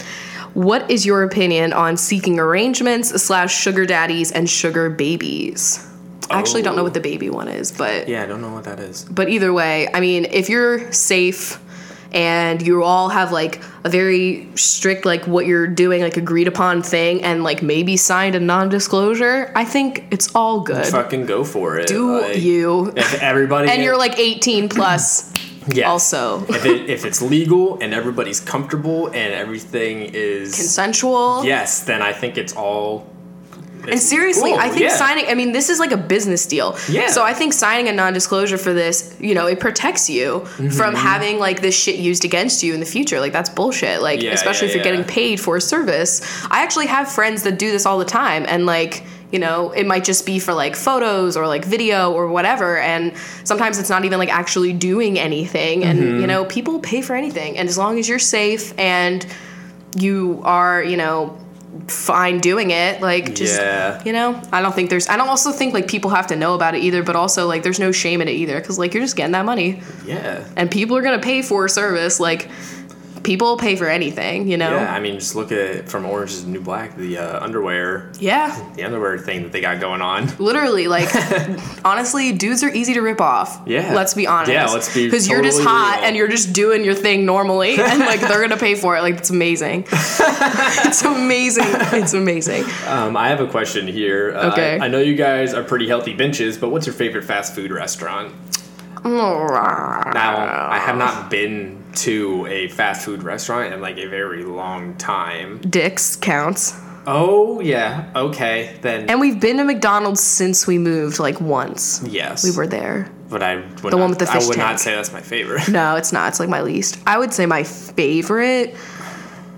What is your opinion on seeking arrangements slash sugar daddies and sugar babies? I actually don't know Oh. what the oh. baby one is, but Yeah, I don't know what that is. but either way, I mean, if you're safe and you all have like a very strict like what you're doing like agreed upon thing and like maybe signed a non-disclosure, I think it's all good. Fucking go for it. Do like, you? Everybody And you're like 18 plus Yes. also. if, it, if it's legal and everybody's comfortable and everything is consensual. yes, then I think it's all. And seriously, cool, I think yeah. signing, I mean, this is like a business deal. Yeah. So I think signing a non disclosure for this, you know, it protects you Mm-hmm. from having like this shit used against you in the future. Like, that's bullshit. Like, Yeah, especially yeah, if you're yeah. getting paid for a service. I actually have friends that do this all the time. And like, you know, it might just be for like photos or like video or whatever. And sometimes it's not even like actually doing anything. And, Mm-hmm. you know, people pay for anything. And as long as you're safe and you are, you know, fine doing it, like, just, Yeah. you know, I don't think there's, I don't also think like people have to know about it either, but also like there's no shame in it either. Cause like you're just getting that money Yeah. and people are going to pay for a service. Like, people pay for anything, you know? Yeah, I mean, just look at it from Orange is the New Black, the uh, underwear, Yeah. the underwear thing that they got going on. Literally, like, honestly, dudes are easy to rip off. Yeah. Let's be honest. Yeah, let's be Because you're just hot real. and you're just doing your thing normally, and like they're gonna pay for it. Like it's amazing. it's amazing. It's amazing. Um, I have a question here. Uh, Okay. I, I know you guys are pretty healthy benches, but what's your favorite fast food restaurant? Now, I have not been to a fast food restaurant in like a very long time. Dicks counts. Oh, yeah. Okay, then. And we've been to McDonald's since we moved, like once. yes. We were there. But I would The not, one with the fish I would tank. not say that's my favorite. No, it's not. It's like my least. I would say my favorite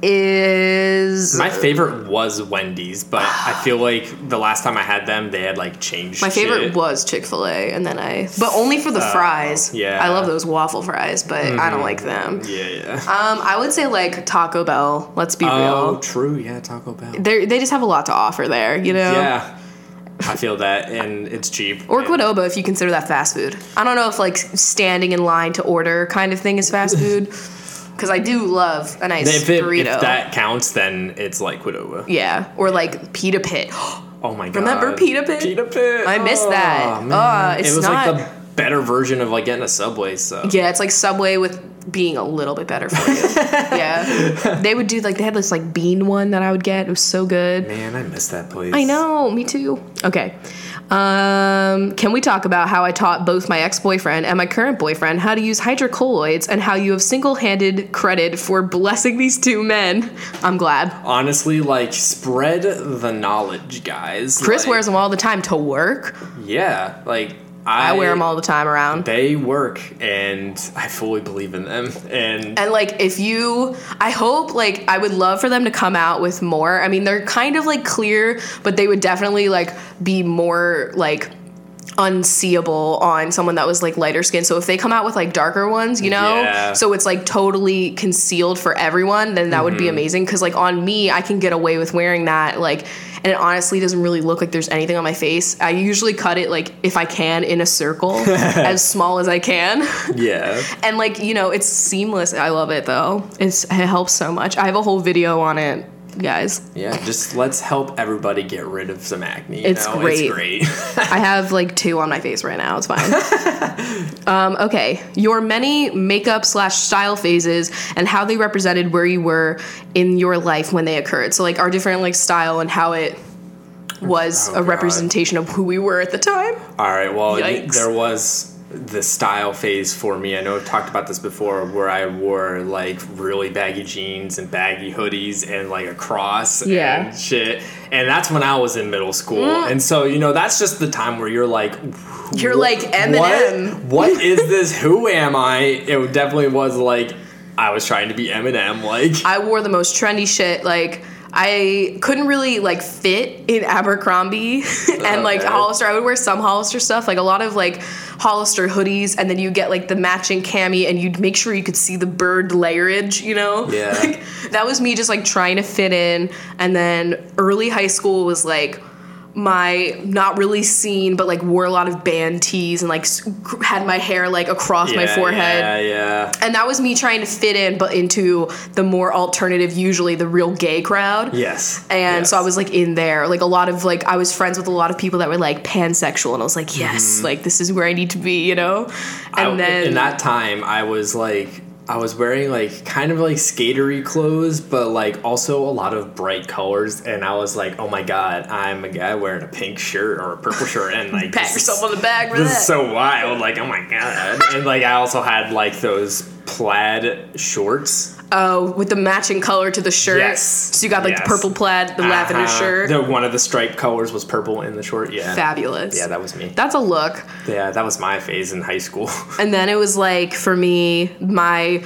is My favorite was Wendy's, but I feel like the last time I had them, they had like changed. My favorite shit. was Chick Fil A, and then I, but only for the fries. Oh, yeah. Mm-hmm. I love those waffle fries, but I don't like them. Yeah, yeah. Um, I would say like Taco Bell. Let's be oh, real. true. Yeah, Taco Bell. They they just have a lot to offer there, you know. Yeah, I feel that, and it's cheap. Or Qdoba if you consider that fast food. I don't know if like standing in line to order kind of thing is fast food, because I do love a nice If, it, burrito. if that counts, then it's like Qdoba. yeah, or like pita pit. Oh my god! Remember Pita Pit? Pita Pit. I miss Oh, that. man. Uh, it's it was not- like the better version of like getting a Subway. So Yeah, it's like Subway with being a little bit better for you. yeah, they would do like they had this like bean one that I would get. It was so good. man, I miss that place. I know, me too. Okay. Um, can we talk about how I taught both my ex boyfriend and my current boyfriend how to use hydrocolloids and how you have single handed credit for blessing these two men? I'm glad. Honestly, like spread the knowledge, guys. Chris Like, wears them all the time to work. Yeah, like I, wear them all the time around. They work, and I fully believe in them. And And like if you I hope like I would love for them to come out with more. I mean, they're kind of like clear, but they would definitely like be more like unseeable on someone that was like lighter skin. So if they come out with like darker ones, you know, Yeah. so it's like totally concealed for everyone, then that would be mm-hmm. amazing cuz like on me, I can get away with wearing that like and it honestly doesn't really look like there's anything on my face. I usually cut it like if I can in a circle as small as I can. yeah, And like, you know, it's seamless. I love it though. It's it helps so much. I have a whole video on it, guys. yeah. Just let's help everybody get rid of some acne. you It's know? great. It's great. I have like two on my face right now. It's fine. um, okay, your many makeup slash style phases and how they represented where you were in your life when they occurred. So like our different like style and how it was Oh, a God. representation of who we were at the time. All right. Well, Yikes. there was the style phase for me. I know I've talked about this before, where I wore like really baggy jeans and baggy hoodies and like a cross Yeah. and shit. And that's when I was in middle school. Mm. And so you know that's just the time where you're like, You're like Eminem." What, what is this? Who am I? It definitely was like I was trying to be Eminem. Like I wore the most trendy shit. Like I couldn't really like fit in Abercrombie and like Okay. Hollister. I would wear some Hollister stuff, like a lot of like Hollister hoodies, and then you get like the matching cami, and you'd make sure you could see the bird layerage. You know, Yeah. Like, that was me just like trying to fit in. And then early high school was like my not really seen, but like wore a lot of band tees and like had my hair like across my forehead. Yeah, yeah. and that was me trying to fit in but into the more alternative usually the real gay crowd. Yes. and so i was like in there. Like a lot of like i was friends with a lot of people that were like pansexual and i was like mm-hmm. yes like this is where i need to be you know? And I- then in that time I was like I was wearing like kind of like skatery clothes, but like also a lot of bright colors, and I was like, oh my god, I'm a guy wearing a pink shirt or a purple shirt, and like pat yourself is- on the back for This that is so wild, like oh my god, and like I also had like those plaid shorts. oh with the matching color to the shirt Yes. so you got like the purple plaid the lavender Uh-huh. shirt The one of the striped colors was purple in the short. Yeah, fabulous yeah, that was me. that's a look Yeah, that was my phase in high school. And then it was like for me, my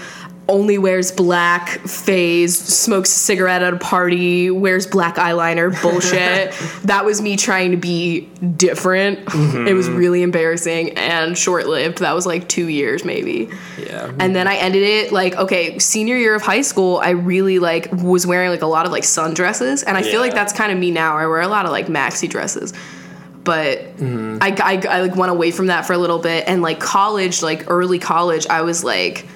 only wears black phase, smokes a cigarette at a party, wears black eyeliner bullshit. that was me trying to be different. It was mm-hmm. really embarrassing and short lived. That was like two years maybe. yeah, And then I ended it like okay, senior year of high school. I really like was wearing like a lot of like sundresses, and I feel like that's kind of me now. I wear a lot of like maxi dresses, but mm-hmm. I, I I like went away from that for a little bit. And like college, like early college, I was like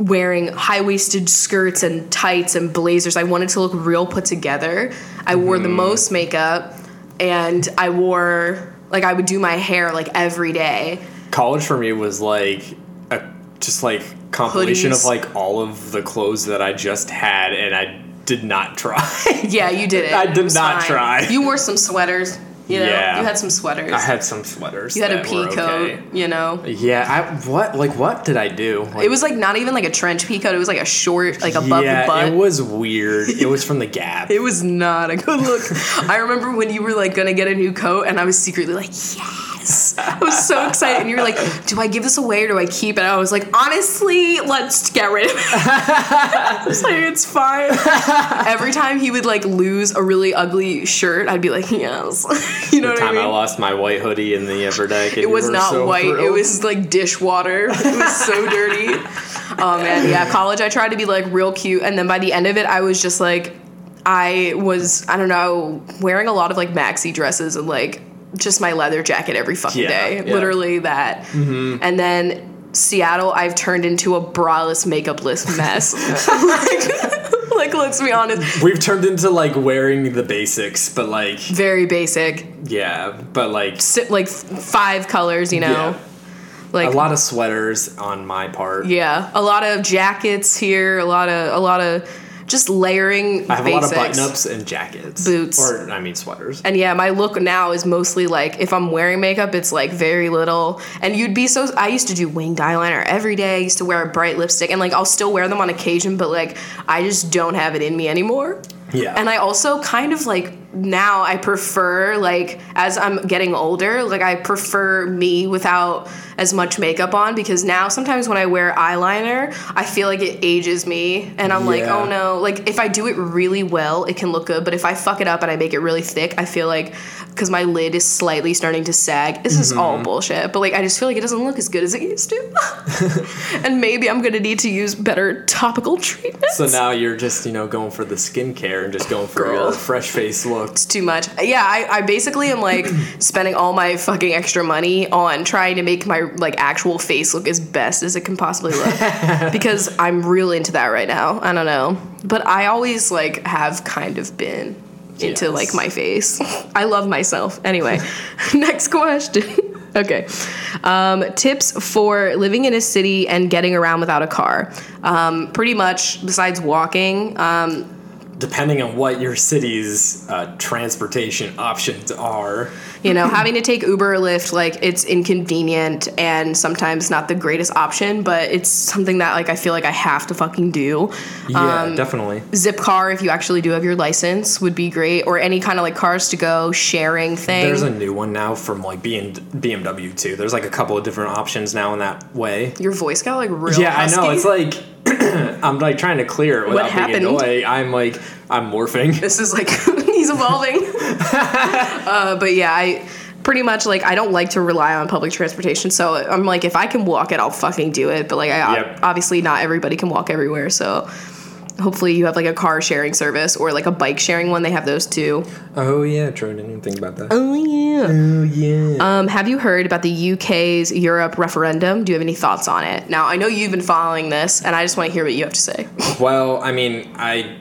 wearing high waisted skirts and tights and blazers. I wanted to look real put together. I wore the mm-hmm. most makeup, and I wore like I would do my hair like every day. college for me was like a just like compilation Hoodies. of like all of the clothes that I just had and I did not try. Yeah, you did it. I did was not try. You wore some sweaters. You know, Yeah. you had some sweaters. I had some sweaters. you had a pea coat. okay. You know, Yeah, I what like what did I do? Like, it was like not even like a trench pea coat. It was like a short, like above yeah, the butt. it was weird. It was from the Gap. It was not a good look. I remember when you were like gonna get a new coat, and I was secretly like, yes. I was so excited, and you were like, do I give this away or do I keep it? And I was like, honestly, let's get rid of it. Like, it's fine. Every time he would like lose a really ugly shirt, I'd be like, yes. you know the what I time I, mean? lost my white hoodie in the upper deck. and It was not so white. It was like dishwater. It was so dirty. Oh man, yeah. College, I tried to be like real cute, and then by the end of it, I was just like, I was, I don't know, wearing a lot of like maxi dresses and like just my leather jacket every fucking Yeah, day. yeah. Mm-hmm. Literally that. And then Seattle, I've turned into a braless, makeupless mess. like, like, let's be honest, We've turned into like wearing the basics, but like very basic. yeah, but like Si- Like five colors, you know. Yeah. Like a lot of sweaters on my part. Yeah, a lot of jackets here, a lot of a lot of just layering I have basics. a lot of button ups and jackets. Boots. Or I mean sweaters. And yeah, my look now is mostly like if I'm wearing makeup, it's like very little. And you'd be so. I used to do winged eyeliner every day. I used to wear a bright lipstick, and like I'll still wear them on occasion, but like I just don't have it in me anymore. Yeah. And I also kind of like now I prefer like as I'm getting older, like I prefer me without as much makeup on because now sometimes when I wear eyeliner, I feel like it ages me and I'm like, "Oh no, like if I do it really well, it can look good, but if I fuck it up and I make it really thick, I feel like cuz my lid is slightly starting to sag. This is Mm-hmm. all bullshit, but like I just feel like it doesn't look as good as it used to. and maybe I'm to need to use better topical treatments. So now you're just, you know, going for the skincare and just going for Girl. your fresh face look. It's too much. Yeah, I, I basically am like spending all my fucking extra money on trying to make my like actual face look as best as it can possibly look because I'm real into that right now. I don't know, but I always like have kind of been into Yes. like my face. I love myself. Anyway, next question. okay. Um, tips for living in a city and getting around without a car. Um, pretty much, besides walking, um, Depending on what your city's uh, transportation options are. you know having to take uber or lyft like it's inconvenient and sometimes not the greatest option but it's something that like i feel like i have to fucking do Yeah, Um, definitely. Zipcar if you actually do have your license would be great or any kind of like cars to go sharing thing There's a new one now from like BM, BMW too. There's like a couple of different options now in that way. your voice got like real yeah, I know. It's like I'm like trying to clear it without being happened? annoying. I'm like I'm morphing. this is like he's evolving uh, but yeah i pretty much like i don't like to rely on public transportation so i'm like if i can walk it i'll fucking do it but like i Yep. obviously not everybody can walk everywhere so hopefully you have like a car sharing service or like a bike sharing one. They have those too. Oh yeah, Troy didn't even think about that. oh yeah. Oh yeah. um, have you heard about the uk's europe referendum? Do you have any thoughts on it? Now i know you've been following this and i just want to hear what you have to say. Well, I mean, I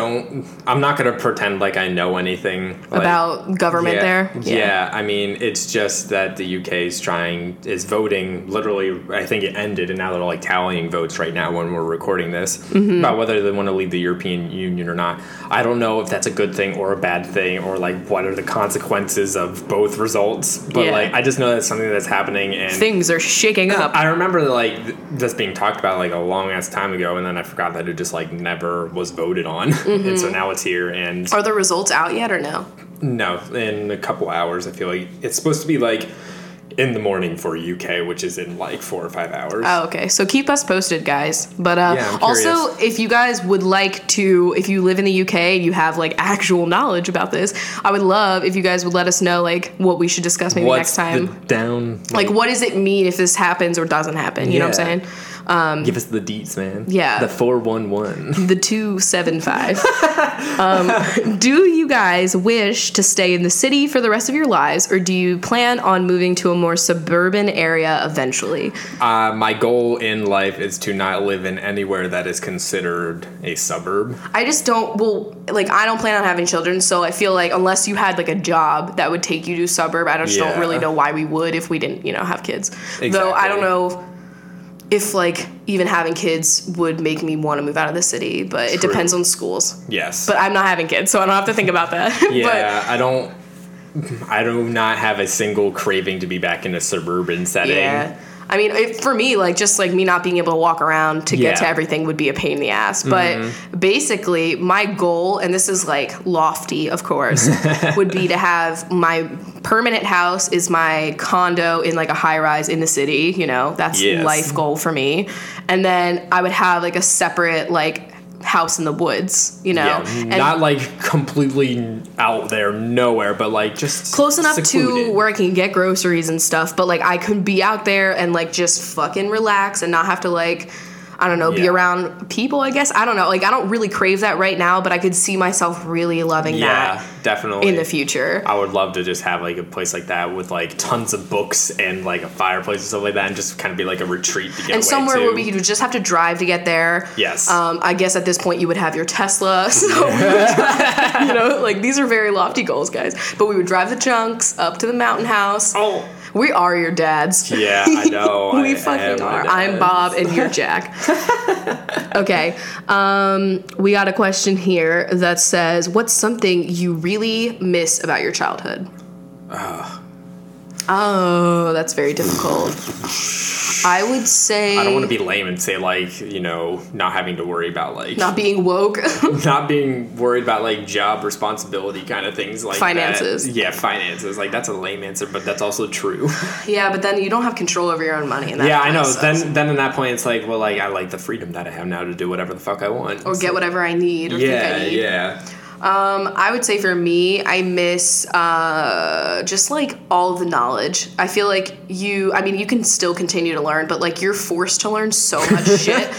don't. I'm not gonna pretend like I know anything like- about government yeah, there Yeah. yeah. I mean, it's just that the UK is trying is voting. Literally, I think it ended, and now they're like tallying votes right now when we're recording this Mm-hmm. about whether they want to leave the European Union or not. I don't know if that's a good thing or a bad thing, or like what are the consequences of both results. But Yeah. like, I just know that's something that's happening, and things are shaking up I remember like th- this being talked about like a long ass time ago, and then I forgot that it just like never was voted on, Mm-hmm. and so now it's here. And are the results out yet or no no, in a couple hours, I feel like it's supposed to be like in the morning for UK, which is in like four or five hours. Oh, okay. So keep us posted, guys. But uh, Yeah, also, if you guys would like to, if you live in the UK and you have like actual knowledge about this, I would love if you guys would let us know like what we should discuss maybe What's next time. the down? like, what does it mean if this happens or doesn't happen? You know what I'm Yeah. Saying? Give us the deets, man. Yeah. the four one one. The 275. um, do you guys wish to stay in the city for the rest of your lives, or do you plan on moving to a more suburban area eventually? Uh, my goal in life is to not live in anywhere that is considered a suburb. I just don't. Well, like I don't plan on having children, so I feel like unless you had like a job that would take you to suburb, I just don't really know why we would if we didn't, you know, have kids. Though I don't Exactly. know if like even having kids would make me want to move out of the city, but it depends on schools. Yes, But I'm not having kids, so I don't have to think about that. yeah, I don't. I do not have a single craving to be back in a suburban setting. yeah. I mean, it, for me, like just like me not being able to walk around to get to everything would be a pain in the ass. But mm-hmm. basically, my goal, and this is like lofty, of course, would be to have my permanent house is my condo in like a high rise in the city. You know, that's Yes. life goal for me. And then I would have like a separate like house in the woods. You know, Yeah, and not like completely out there nowhere, but like just close enough to where I can get groceries and stuff, but like I could be out there and like just fucking relax and not have to like I don't know, be around people, I guess. I don't know. Like I don't really crave that right now, but I could see myself really loving that. Yeah, that definitely. in the future. I would love to just have like a place like that with like tons of books and like a fireplace and stuff like that, and just kind of be like a retreat to get and somewhere to. where we could just have to drive to get there. Yes. Um, I guess at this point you would have your Tesla. So we would drive, you know, like these are very lofty goals, guys. But we would drive the chunks up to the mountain house. oh, We are your dads. Yeah, I know. we I fucking are. I'm. Bob and you're Jack. okay. Um, we got a question here that says, "What's something you really miss about your childhood?" Oh, that's very difficult. I would say I don't want to be lame and say like you know not having to worry about like not being woke. not being worried about like job responsibility kind of things like that. Finances. Yeah, finances. Like that's a lame answer, but that's also true. yeah, but then you don't have control over your own money. And that yeah, I know. sucks. Then then in that point, it's like well, like I like the freedom that I have now to do whatever the fuck I want. or get whatever I need or think yeah, I need. yeah. Um, I would say for me, I miss uh, just like all the knowledge. I feel like you, I mean, you can still continue to learn, but like you're forced to learn so much shit.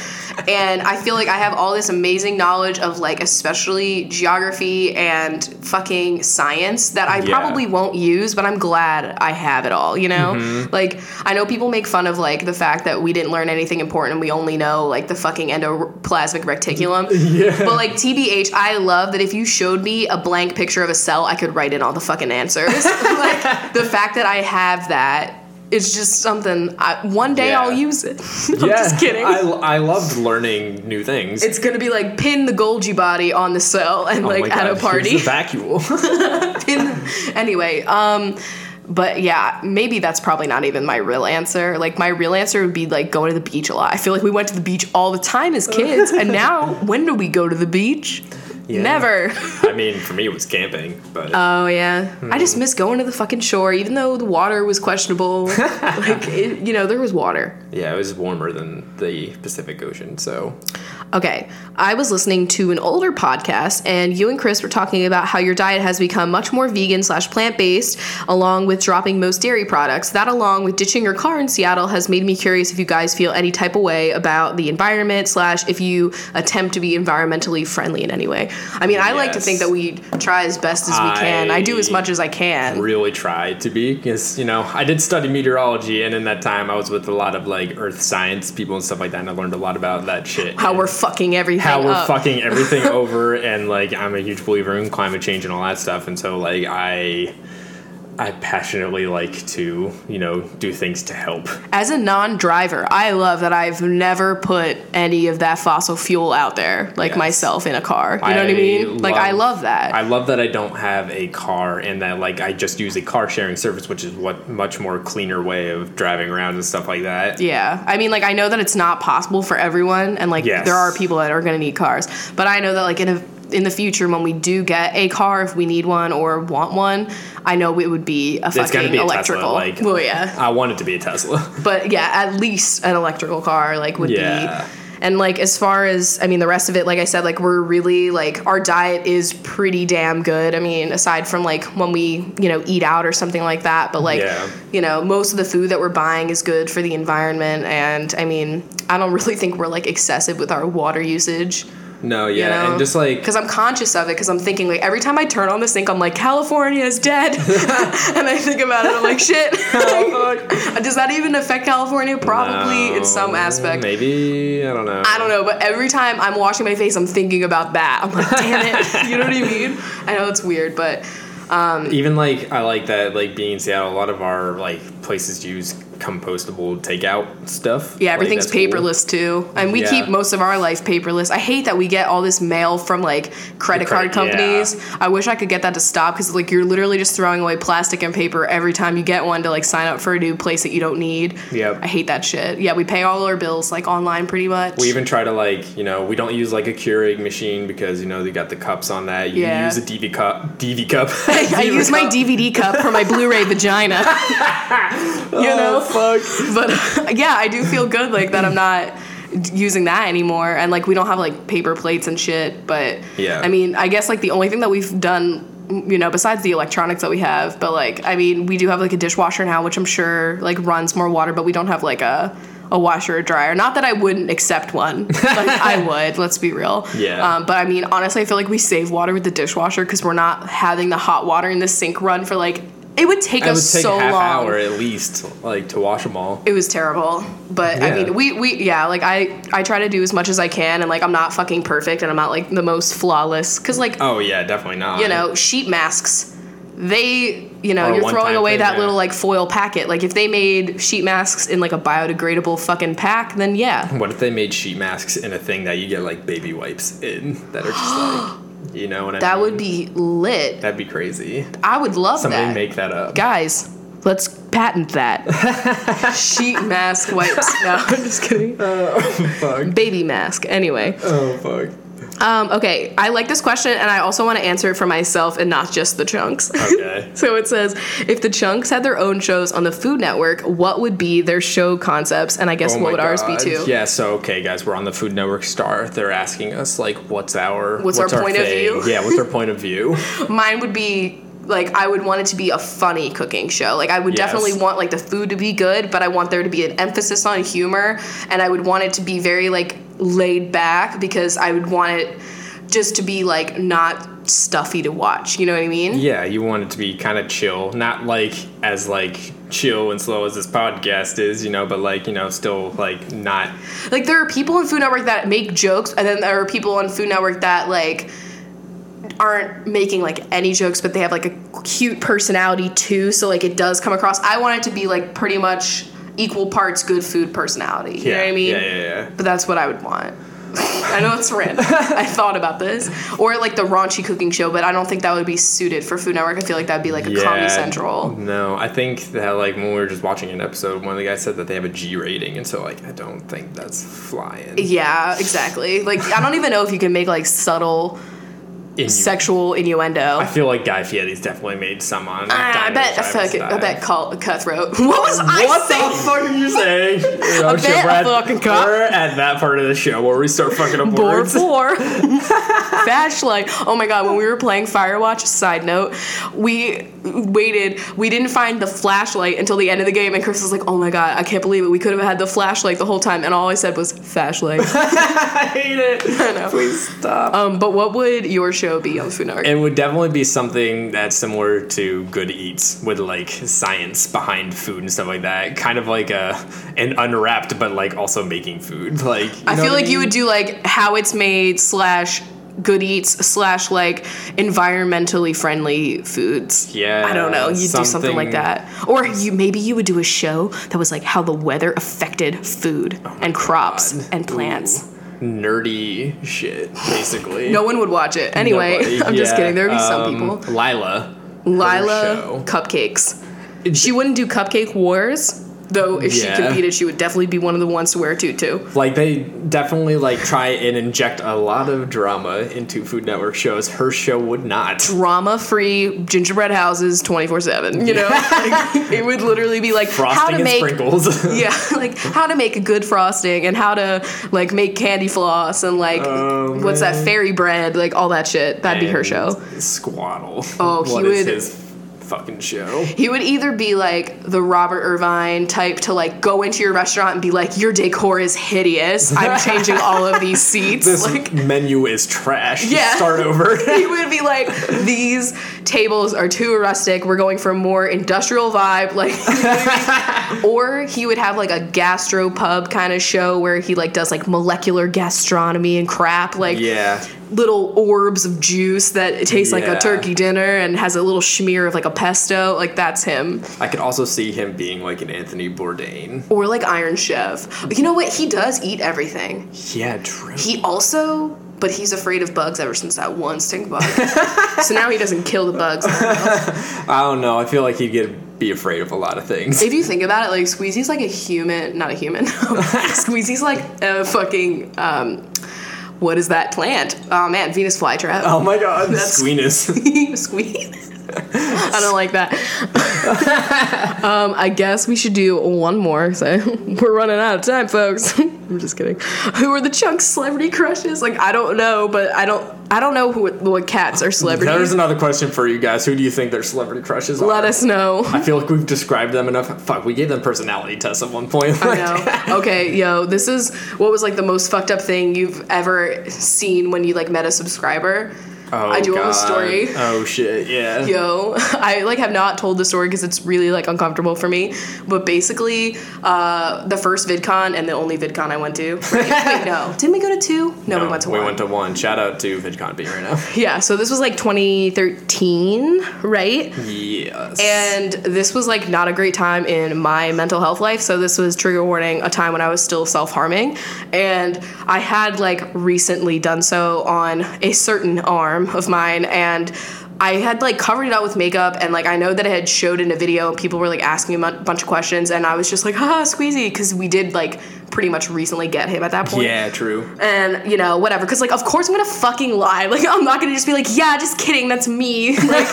And I feel like I have all this amazing knowledge of like, especially geography and fucking science that I Yeah. probably won't use, but I'm glad I have it all, you know? Mm-hmm. Like, I know people make fun of like the fact that we didn't learn anything important and we only know like the fucking endoplasmic reticulum. Yeah. But like TBH, I love that if you showed me a blank picture of a cell, I could write in all the fucking answers. like the fact that I have that is just something. I, one day Yeah. I'll use it. I'm yeah, just kidding. I, I loved learning new things. it's gonna be like pin the Golgi body on the cell and Oh like at a party. here's the vacuole. Pin- anyway, um. But yeah, maybe that's probably not even my real answer. Like my real answer would be like going to the beach a lot. I feel like we went to the beach all the time as kids, and now when do we go to the beach? Yeah. Never. I mean, for me, it was camping, but Oh yeah, I Hmm. just miss going to the fucking shore, even though the water was questionable. like it, you know, there was water. yeah, it was warmer than the Pacific Ocean. So Okay, I was listening to an older podcast, and you and Chris were talking about how your diet has become much more vegan slash plant based, along with dropping most dairy products. That, along with ditching your car in Seattle, has made me curious if you guys feel any type of way about the environment slash if you attempt to be environmentally friendly in any way. I mean, I like to think that we try as best as we can. I do as much as I can. really try to be because you know I did study meteorology, and in that time I was with a lot of like earth science people and stuff like that, and I learned a lot about that shit. How and we're fucking everything how we're up. fucking everything over, and like I'm a huge believer in climate change and all that stuff, and so like I. I passionately like to, you know, do things to help. As a non-driver, I love that I've never put any of that fossil fuel out there, like Yes. myself in a car. You know what I mean? like I love that. I love that I don't have a car and that like I just use a car sharing service, which is what much more cleaner way of driving around and stuff like that. yeah, I mean, like I know that it's not possible for everyone, and like Yes. there are people that are going to need cars. But I know that like in a in the future when we do get a car, if we need one or want one, I know it would be a It's fucking be a electrical. Tesla, like well, yeah, I want it to be a Tesla. but yeah, at least an electrical car like would Yeah. be. And like as far as I mean the rest of it, like I said, like we're really like our diet is pretty damn good. I mean, aside from like when we you know eat out or something like that, but like Yeah. you know most of the food that we're buying is good for the environment. And I mean, I don't really think we're like excessive with our water usage. No, You yeah, know? and just like because I'm conscious of it. Because I'm thinking like every time I turn on the sink, I'm like California is dead, and I think about it. I'm like shit. Does that even affect California? Probably in some aspect. Maybe I don't know. I don't know, but every time I'm washing my face, I'm thinking about that. I'm like, damn it. you know what I mean? I know it's weird, but um, Even like I like that like being in Seattle, a lot of our like places use compostable takeout stuff. yeah, Like, everything's cool. paperless too. And we Yeah. keep most of our life paperless. I hate that we get all this mail from like credit Credit- card companies. I wish I could get that to stop because like you're literally just throwing away plastic and paper every time you get one to like sign up for a new place that you don't need. Yep. I hate that shit. Yeah, we pay all our bills like online pretty much. We even try to like, you know, we don't use like a Keurig machine because you know they got the cups on that. You Yeah. use a DV cup, DV cup. I use my DVD cup for my Blu-ray vagina. you know, oh, fuck. but yeah, I do feel good like that. I'm not using that anymore, and like we don't have like paper plates and shit. But Yeah. I mean, I guess like the only thing that we've done. You know, besides the electronics that we have, but like, I mean, we do have like a dishwasher now, which I'm sure like runs more water, but we don't have like a a washer or dryer. Not that I wouldn't accept one, like I would. Let's be real. Yeah. Um, but I mean, honestly, I feel like we save water with the dishwasher because we're not having the hot water in the sink run for like. It would take It would us take so half long. hour at least, like to wash them all. It was terrible, but I mean, we we yeah, like I I try to do as much as I can, and like I'm not fucking perfect, and I'm not like the most flawless, because like Oh yeah, definitely not. you know sheet masks, they you know Or you're throwing away thing, that yeah. little like foil packet. Like if they made sheet masks in like a biodegradable fucking pack, then yeah, What if they made sheet masks in a thing that you get like baby wipes in that are just like, you know what I that mean? would be lit. That'd be crazy. I would love Somebody that. make that up. Guys, Let's patent that. Sheet mask wipes. No, I'm just kidding. Oh, fuck. Baby mask. Anyway. Oh fuck. Um, okay, I like this question, and I also want to answer it for myself and not just the chunks. Okay. so it says, if the chunks had their own shows on the Food Network, what would be their show concepts? And I guess Oh what would ours be too? Yeah, so okay, guys, we're on the Food Network Star. They're asking us like, what's our What's our point of view? Yeah, what's our point of view? Mine would be like I would want it to be a funny cooking show. Like I would Yes. definitely want like the food to be good, but I want there to be an emphasis on humor, and I would want it to be very like laid back because I would want it just to be like not stuffy to watch. You know what I mean? Yeah, you want it to be kind of chill, not like as like chill and slow as this podcast is, you know, but like you know, still like not. Like there are people on Food Network that make jokes, and then there are people on Food Network that like aren't making like any jokes, but they have like a cute personality too. So like it does come across. I want it to be like pretty much equal parts good food personality. You Yeah, know what I mean? yeah, yeah, yeah. But that's what I would want. I know it's random. I thought about this. Or like the raunchy cooking show, but I don't think that would be suited for Food Network. I feel like that'd be like a Comedy Central. No, I think that like when we were just watching an episode, one of the guys said that they have a G rating, and so like I don't think that's flying. Yeah, exactly. Like I don't even know if you can make like subtle In- sexual innuendo. I feel like Guy Fieri's definitely made some on. Ah, I bet I, Travis fuck, I bet call, cutthroat. What was I saying? What the fuck are you saying? You know, bet shit, we're, at, fucking cup. we're at that part of the show where we start fucking up Board words. four. Flashlight. Oh my god, when we were playing Firewatch, side note, we waited, we didn't find the flashlight until the end of the game, and Chris was like, oh my god, I can't believe it. We could have had the flashlight the whole time, and all I said was flashlight. I hate it. I know. Please stop. Um, but what would your show be on Food Network? It would definitely be something that's similar to Good Eats, with like science behind food and stuff like that. Kind of like a an unwrapped, but like also making food. Like you I know feel like you mean? would do like how it's made slash good eats slash like environmentally friendly foods. Yeah, I don't know. You'd do something like that. Or you maybe you would do a show that was like how the weather affected food and crops Oh God. and plants. nerdy shit, basically. No one would watch it. Anyway, Nobody. I'm just Yeah, kidding. There would be some um, people. Lila. Lila cupcakes. She wouldn't do cupcake wars, though if she competed, she would definitely be one of the ones to wear a tutu. Like they definitely like try and inject a lot of drama into Food Network shows. Her show would not. drama free gingerbread houses 24 7 you know like, it would literally be like how Frosting to and make sprinkles. yeah like how to make a good frosting and how to like make candy floss and like Oh, what's that fairy bread like all that shit that'd be her show Squaddle. Oh, he would- fucking show? he would either be like the robert irvine type to like go into your restaurant and be like your decor is hideous i'm changing all of these seats This like menu is trash. Yeah. Start over. he would be like, these tables are too rustic. We're going for a more industrial vibe. Like, you know what I mean? or he would have like a gastro pub kind of show where he like does like molecular gastronomy and crap, like yeah. little orbs of juice that tastes like a turkey dinner and has a little smear of like a pesto. Like that's him. I could also see him being like an Anthony Bourdain. Or like Iron Chef. You know what? He does eat everything. Yeah, true. He also, but he's afraid of bugs ever since that one stink bug. so now he doesn't kill the bugs. I don't know. I feel like he'd get be afraid of a lot of things. If you think about it, like Squeezy's like a human, not a human. Squeezy's like a fucking um, what is that plant? Oh man, Venus flytrap. Oh my god, That's- Squeenus. Squeeze. I don't like that. um, I guess we should do one more. So we're running out of time, folks. I'm just kidding. Who are the chunk celebrity crushes? Like I don't know, but I don't. I don't know who what cats are celebrities. There's another question for you guys. Who do you think their celebrity crushes are? Let us know. I feel like we've described them enough. Fuck, we gave them personality tests at one point. I know. Okay, yo, this is what was like the most fucked up thing you've ever seen when you like met a subscriber. Oh, I do have a God. story. Oh shit, yeah. Yo, I like have not told the story because it's really like uncomfortable for me. But basically, uh, the first VidCon and the only VidCon I went to. Right? Wait, no, didn't we go to two? No, we went to we one. We went to one. Shout out to VidCon being right now. yeah, so this was like 2013, right? Yes. And this was like not a great time in my mental health life. So this was trigger warning, a time when I was still self harming. And I had like recently done so on a certain arm of mine. And I had like covered it up with makeup and like I know that it had showed in a video and people were like asking me a bunch of questions and I was just like, haha, squeezy, because we did like pretty much recently get him at that point. Yeah, true. And you know, whatever. Because like, of course, I'm gonna fucking lie. Like, I'm not gonna just be like, yeah, just kidding. That's me. Like,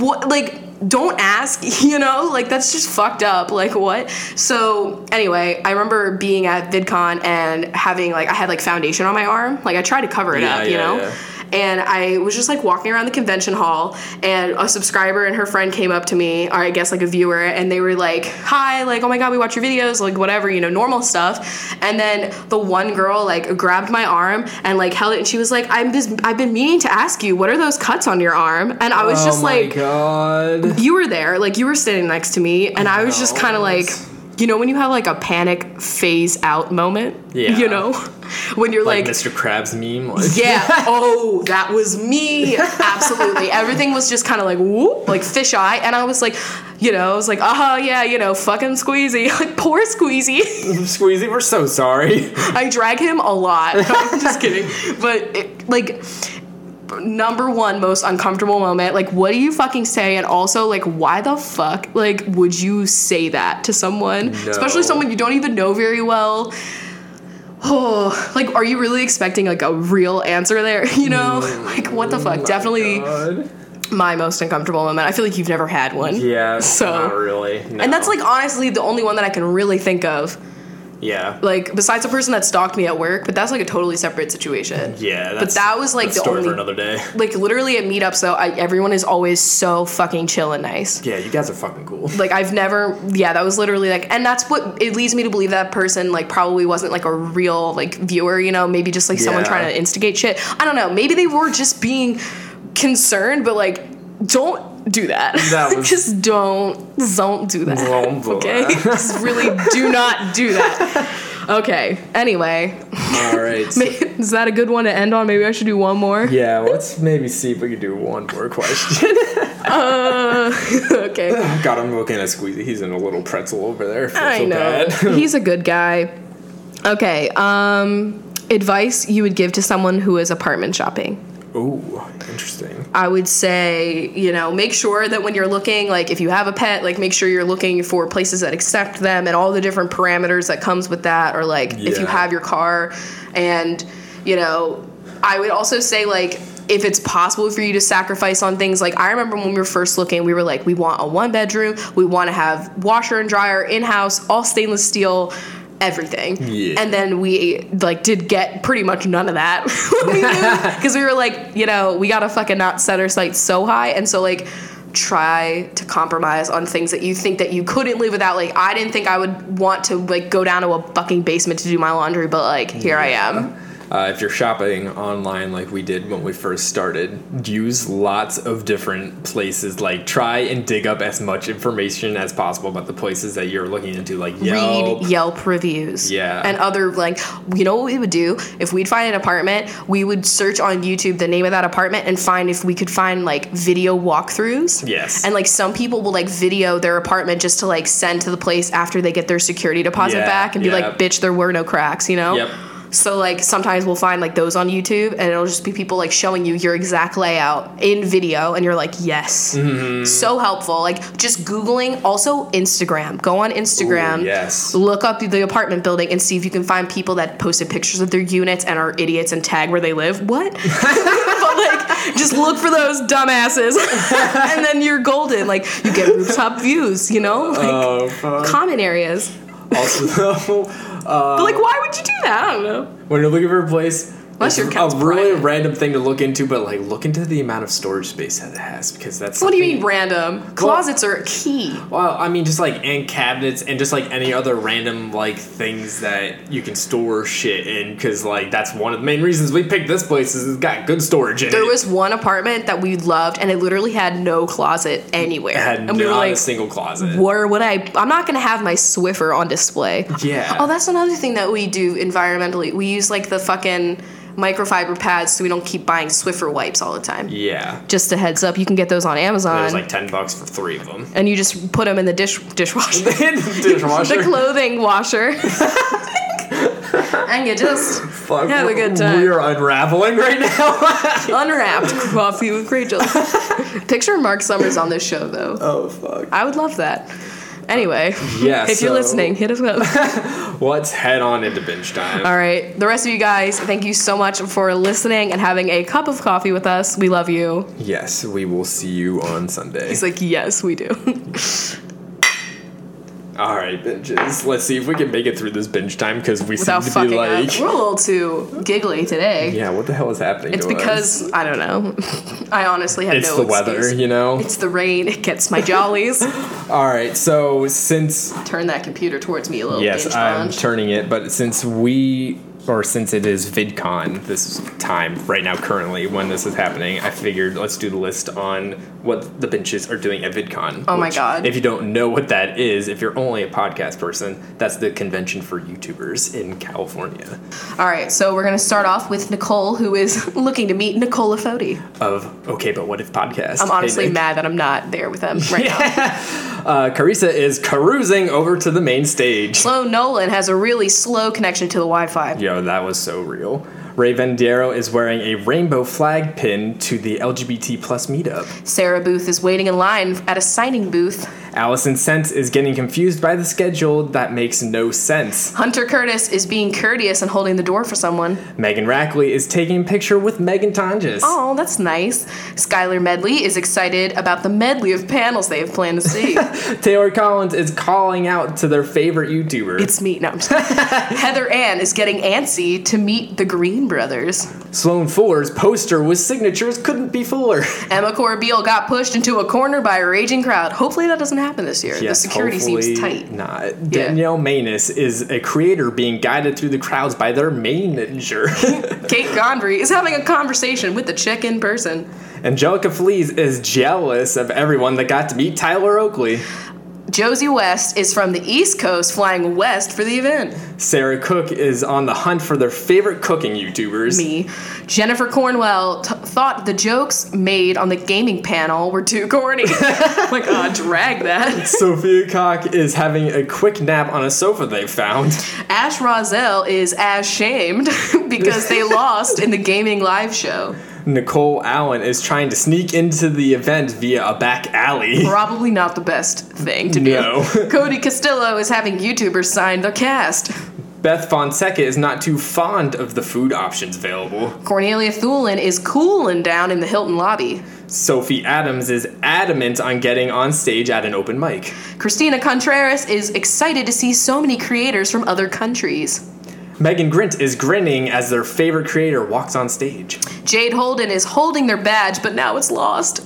what? Like, don't ask. You know, like that's just fucked up. Like, what? So anyway, I remember being at VidCon and having like I had like foundation on my arm. Like, I tried to cover it Yeah, up. You yeah, know. yeah. And I was just like walking around the convention hall, and a subscriber and her friend came up to me, or I guess like a viewer, and they were like, Hi, like, oh my god, we watch your videos, like, whatever, you know, normal stuff. And then the one girl, like, grabbed my arm and, like, held it, and she was like, I'm just, I've been meaning to ask you, what are those cuts on your arm? And I was oh just my like, god. You were there, like, you were sitting next to me, and I was just kind of like, you know, when you have like a panic phase out moment, Yeah. you know, when you're Like, like Mr. Krabs meme. Like, yeah. Oh, that was me. Absolutely. Everything was just kind of like whoop, like fish eye and I was like, you know, I was like, oh yeah, you know, fucking Squeezy, like poor Squeezy. Squeezy, we're so sorry. I drag him a lot. I'm just kidding, but it, like. Number one most uncomfortable moment. Like, what do you fucking say? And also, like, why the fuck, like, would you say that to someone, especially someone you don't even know very well? Oh, like, are you really expecting like a real answer there? You know, mm. like, what the fuck? Oh Definitely God. my most uncomfortable moment. I feel like you've never had one. Yeah, So- not really. No. And that's like honestly the only one that I can really think of. Yeah, Like besides the person that stalked me at work, but that's like a totally separate situation. yeah. That's, that was, like, that's the story only- for another day. Like literally at meetups though, I, everyone is always so fucking chill and nice. Yeah, you guys are fucking cool. Like I've never, yeah, that was literally like, and that's what it leads me to believe that person like probably wasn't like a real like viewer, you know, maybe just like someone Yeah. trying to instigate shit. I don't know, maybe they were just being concerned, but like, don't do that. That was- just don't, don't do that. Don't do okay, that. just really do not do that. Okay. Anyway, All right. so- is that a good one to end on? Maybe I should do one more. yeah, let's maybe see if we can do one more question. okay. God, I'm looking at Squeezy. He's in a little pretzel over there. I I so know. bad. He's a good guy. Okay. Um, advice you would give to someone who is apartment shopping. Ooh, interesting. I would say, you know, make sure that when you're looking, like if you have a pet, like make sure you're looking for places that accept them and all the different parameters that comes with that or like if you have your car. And, you know, I would also say like if it's possible for you to sacrifice on things like I remember when we were first looking, we were like we want a one bedroom, we want to have washer and dryer in-house, all stainless steel everything. Yeah. And then we like did get pretty much none of that because we were like, you know, we gotta fucking not set our sights so high, and so like try to compromise on things that you think that you couldn't live without. Like I didn't think I would want to like go down to a fucking basement to do my laundry, but like here I am. Uh, if you're shopping online like we did when we first started, use lots of different places. Like try and dig up as much information as possible about the places that you're looking into, like Yelp. Read Yelp reviews. Yeah. And other like you know what we would do? If we'd find an apartment, we would search on YouTube the name of that apartment and find if we could find like video walkthroughs. Yes. And like some people will like video their apartment just to like send to the place after they get their security deposit Yeah, back and be yeah. like, bitch, there were no cracks, you know? Yep. So like sometimes we'll find like those on YouTube and it'll just be people like showing you your exact layout in video and you're like, yes. Mm-hmm. So helpful. Like just Googling, also Instagram. Go on Instagram. Ooh, yes. Look up the apartment building and see if you can find people that posted pictures of their units and are idiots and tag where they live. What? but like just look for those dumbasses and then you're golden. Like you get rooftop views, you know? Like Oh, common areas. Also, uh, But like why would you do that? I don't know. when you're looking for a place, Unless your it's account's a really private. random thing to look into, but like look into the amount of storage space that it has because that's. What do you mean random? Closets are key. Well, I mean, just like and cabinets and just like any other random like things that you can store shit in, because like that's one of the main reasons we picked this place is it's got good storage in There it. was one apartment that we loved, and it literally had no closet anywhere. It had and not we were like, a single closet. where would I? I'm not gonna have my Swiffer on display. Yeah. Oh, that's another thing that we do environmentally. We use like the fucking microfiber pads so we don't keep buying Swiffer wipes all the time. Yeah, Just a heads up, you can get those on Amazon, was like ten bucks for three of them. and you just put them in the dish dishwasher, Dishwasher. the clothing washer, and you just fuck? Have a good time. We are unraveling right now. Unwrapped coffee with Rachel. Picture Marc Summers on this show, though. oh fuck. I would love that. Anyway, Yeah, if you're listening, hit us up. Let's head on into binge time. All right, the rest of you guys, thank you so much for listening and having a cup of coffee with us. We love you. Yes, we will see you on Sunday. He's like, yes, we do. All right, binges. Let's see if we can make it through this binge time because we Without seem to be like, up. We're a little too giggly today. yeah, what the hell is happening? It's to us? because I don't know. I honestly have it's no It's the excuse. weather, you know. It's the rain. It gets my jollies. All right, so since Turn that computer towards me a little. yes, I'm turning it, but since we or since it is VidCon this time right now currently when this is happening, I figured let's do the list on what the benches are doing at VidCon. Oh my God. If you don't know what that is, if you're only a podcast person, that's the convention for YouTubers in California. All right, so we're gonna start off with Nicole, who is looking to meet Nicola Foti Of okay, but what if podcast? I'm honestly Nick. mad that I'm not there with them right now. Uh, Carissa is carousing over to the main stage. Slow Nolan has a really slow connection to the Wi-Fi. Yo, that was so real. Ray Vendiero is wearing a rainbow flag pin to the LGBT plus meetup. Sarah Booth is waiting in line at a signing booth. Allison Sense is getting confused by the schedule that makes no sense. Hunter Curtis is being courteous and holding the door for someone. Megan Rackley is taking a picture with Megan Tonjes. Oh, that's nice. Skylar Medley is excited about the medley of panels they have planned to see. Taylor Collins is calling out to their favorite YouTuber. it's me. No, Heather Ann is getting antsy to meet the Green Brothers. Sloan Fuller's poster with signatures couldn't be fuller. Emma Corbeil got pushed into a corner by a raging crowd. Hopefully that doesn't happen this year. Yes, the security seems tight. Not. Danielle Manus is a creator being guided through the crowds by their manager. Kate Gondry is having a conversation with the chick in person. Angelica Flees is jealous of everyone that got to meet Tyler Oakley. Josie West is from the East Coast flying west for the event. Sarah Cook is on the hunt for their favorite cooking YouTubers. Me. Jennifer Cornwell t- thought the jokes made on the gaming panel were too corny. like, oh, drag that. Sophia Cock is having a quick nap on a sofa they found. Ash Roselle is as shamed because they lost in the gaming live show. Nicole Allen is trying to sneak into the event via a back alley. Probably not the best thing to No. do. Cody Castillo is having YouTubers sign the cast. Beth Fonseca is not too fond of the food options available. Cornelia Thulin is cooling down in the Hilton lobby. Sophie Adams is adamant on getting on stage at an open mic. Christina Contreras is excited to see so many creators from other countries. Megan Grint is grinning as their favorite creator walks on stage. Jade Holden is holding their badge, but now it's lost.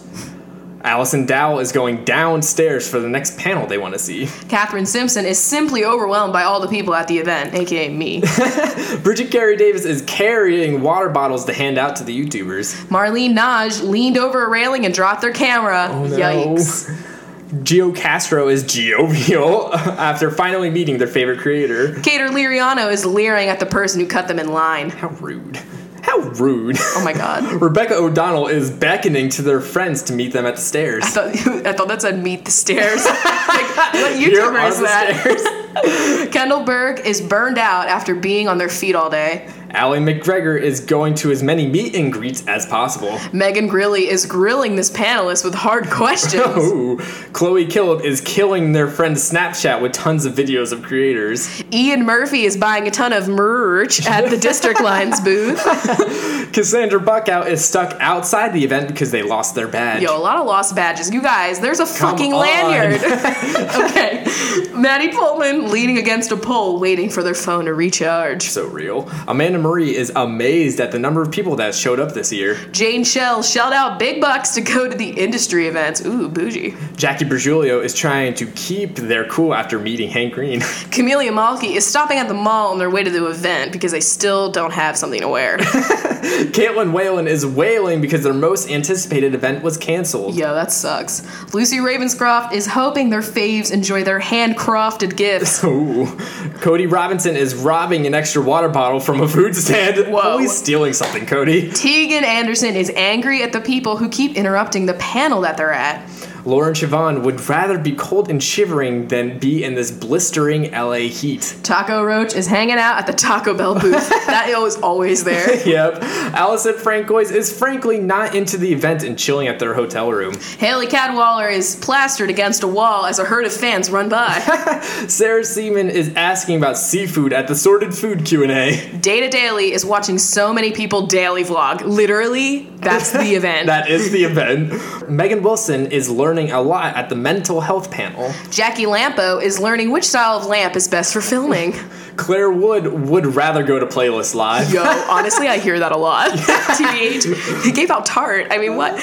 Allison Dowell is going downstairs for the next panel they want to see. Catherine Simpson is simply overwhelmed by all the people at the event, aka me. Bridget Carey Davis is carrying water bottles to hand out to the YouTubers. Marlene Naj leaned over a railing and dropped their camera. Oh, no. Yikes. Gio Castro is jovial after finally meeting their favorite creator. Cater Liriano is leering at the person who cut them in line. How rude. How rude. Oh my god. Rebecca O'Donnell is beckoning to their friends to meet them at the stairs. I thought, I thought that said meet the stairs. like, what YouTuber is the that? stairs. Kendall Berg is burned out after being on their feet all day. Allie McGregor is going to as many meet and greets as possible. Megan Grilly is grilling this panelist with hard questions. Ooh. Chloe Killip is killing their friend Snapchat with tons of videos of creators. Ian Murphy is buying a ton of merch at the District Lines booth. Cassandra Buckout is stuck outside the event because they lost their badge. Yo, a lot of lost badges. You guys, there's a Come fucking on. lanyard. okay. Maddie Pullman leaning against a pole waiting for their phone to recharge. So real. Amanda Marie is amazed at the number of people that showed up this year. Jane Shell shelled out big bucks to go to the industry events. Ooh, bougie. Jackie Bergiulio is trying to keep their cool after meeting Hank Green. Camelia Malky is stopping at the mall on their way to the event because they still don't have something to wear. Caitlin Whalen is wailing because their most anticipated event was canceled. Yo, that sucks. Lucy Ravenscroft is hoping their faves enjoy their handcrafted gifts. Ooh. Cody Robinson is robbing an extra water bottle from a food stand. Whoa. Always stealing something, Cody. Tegan Anderson is angry at the people who keep interrupting the panel that they're at. Lauren Siobhan would rather be cold and shivering than be in this blistering LA heat. Taco Roach is hanging out at the Taco Bell booth. that is always there. Yep. Allison Francois is frankly not into the event and chilling at their hotel room. Haley Cadwaller is plastered against a wall as a herd of fans run by. Sarah Seaman is asking about seafood at the Sorted Food Q&A. Data Daily is watching so many people daily vlog. Literally, that's the event. That is the event. Megan Wilson is learning a lot at the mental health panel. Jackie Lampo is learning which style of lamp is best for filming. Claire Wood would rather go to Playlist Live. Yo, honestly, I hear that a lot. TBH. He gave out Tart. I mean, what?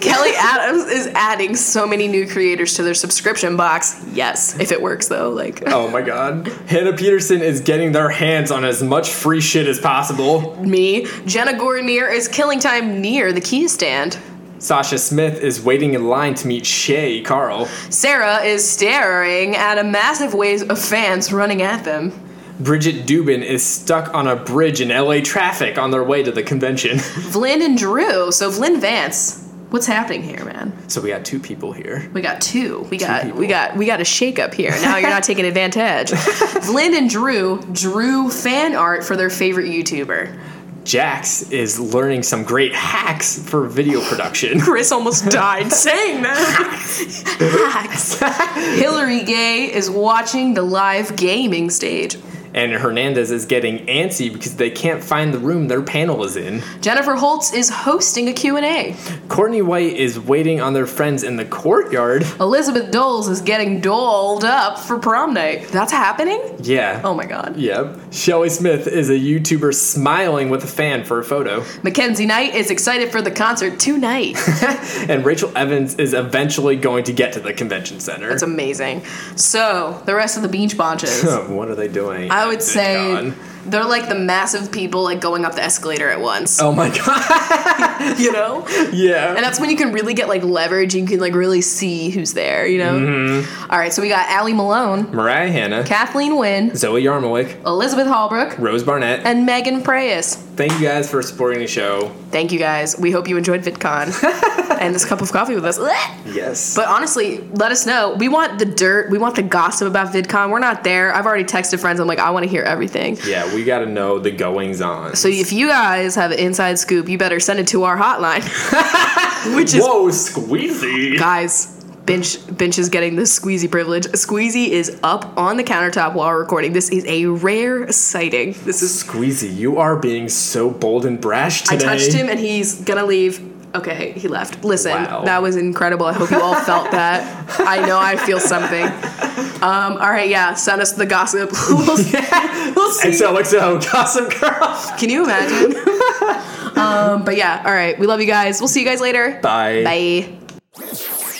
Kelly Adams is adding so many new creators to their subscription box. Yes, if it works though. Like, Oh my god. Hannah Peterson is getting their hands on as much free shit as possible. me. Jenna Gornier is killing time near the key stand. Sasha Smith is waiting in line to meet Shay Carl. Sarah is staring at a massive wave of fans running at them. Bridget Dubin is stuck on a bridge in LA traffic on their way to the convention. Vlyn and Drew. So Vlyn Vance. What's happening here, man? so we got two people here. We got two. We got people. we got we got a shakeup here. Now you're not taking advantage. Vlyn and Drew drew fan art for their favorite YouTuber. Jax is learning some great hacks for video production. Chris almost died saying that. Hacks. Hillary Gay is watching the live gaming stage. And Hernandez is getting antsy because they can't find the room their panel is in. Jennifer Holtz is hosting a Q&A. Courtney White is waiting on their friends in the courtyard. Elizabeth Doles is getting doled up for prom night. That's happening? Yeah. Oh my god. Yep. Shelly Smith is a YouTuber smiling with a fan for a photo. Mackenzie Knight is excited for the concert tonight. And Rachel Evans is eventually going to get to the convention center. That's amazing. So, the rest of the beach bonches. what are they doing? I at would say they're like the massive people like going up the escalator at once. Oh my god. You know? yeah. And that's when you can really get like leverage. You can like really see who's there, you know? Mm-hmm. All right, so we got Allie Malone, Mariah Hanna, Kathleen Wynn, Zoe Yarmolick, Elizabeth Hallbrook, Rose Barnett. and Megan Preyes. Thank you guys for supporting the show. Thank you guys. We hope you enjoyed VidCon and this cup of coffee with us. Yes. But honestly, let us know. We want the dirt. We want the gossip about VidCon. We're not there. I've already texted friends. I'm like, I want to hear everything. yeah, we got to know the goings on. So if you guys have an inside scoop, you better send it to our hotline, which is Whoa, squeezy. guys. Bench Bench is getting the squeezy privilege. Squeezy is up on the countertop while recording. This is a rare sighting. This is. Squeezy, you are being so bold and brash today. I touched him and he's gonna leave. Okay, he left. Listen, Wow. that was incredible. I hope you all felt that. I know I feel something. Um, all right, yeah, send us the gossip. we'll, we'll see. XOXO, Gossip Girl. Can you imagine? um, but yeah, all right. We love you guys. We'll see you guys later. Bye. Bye.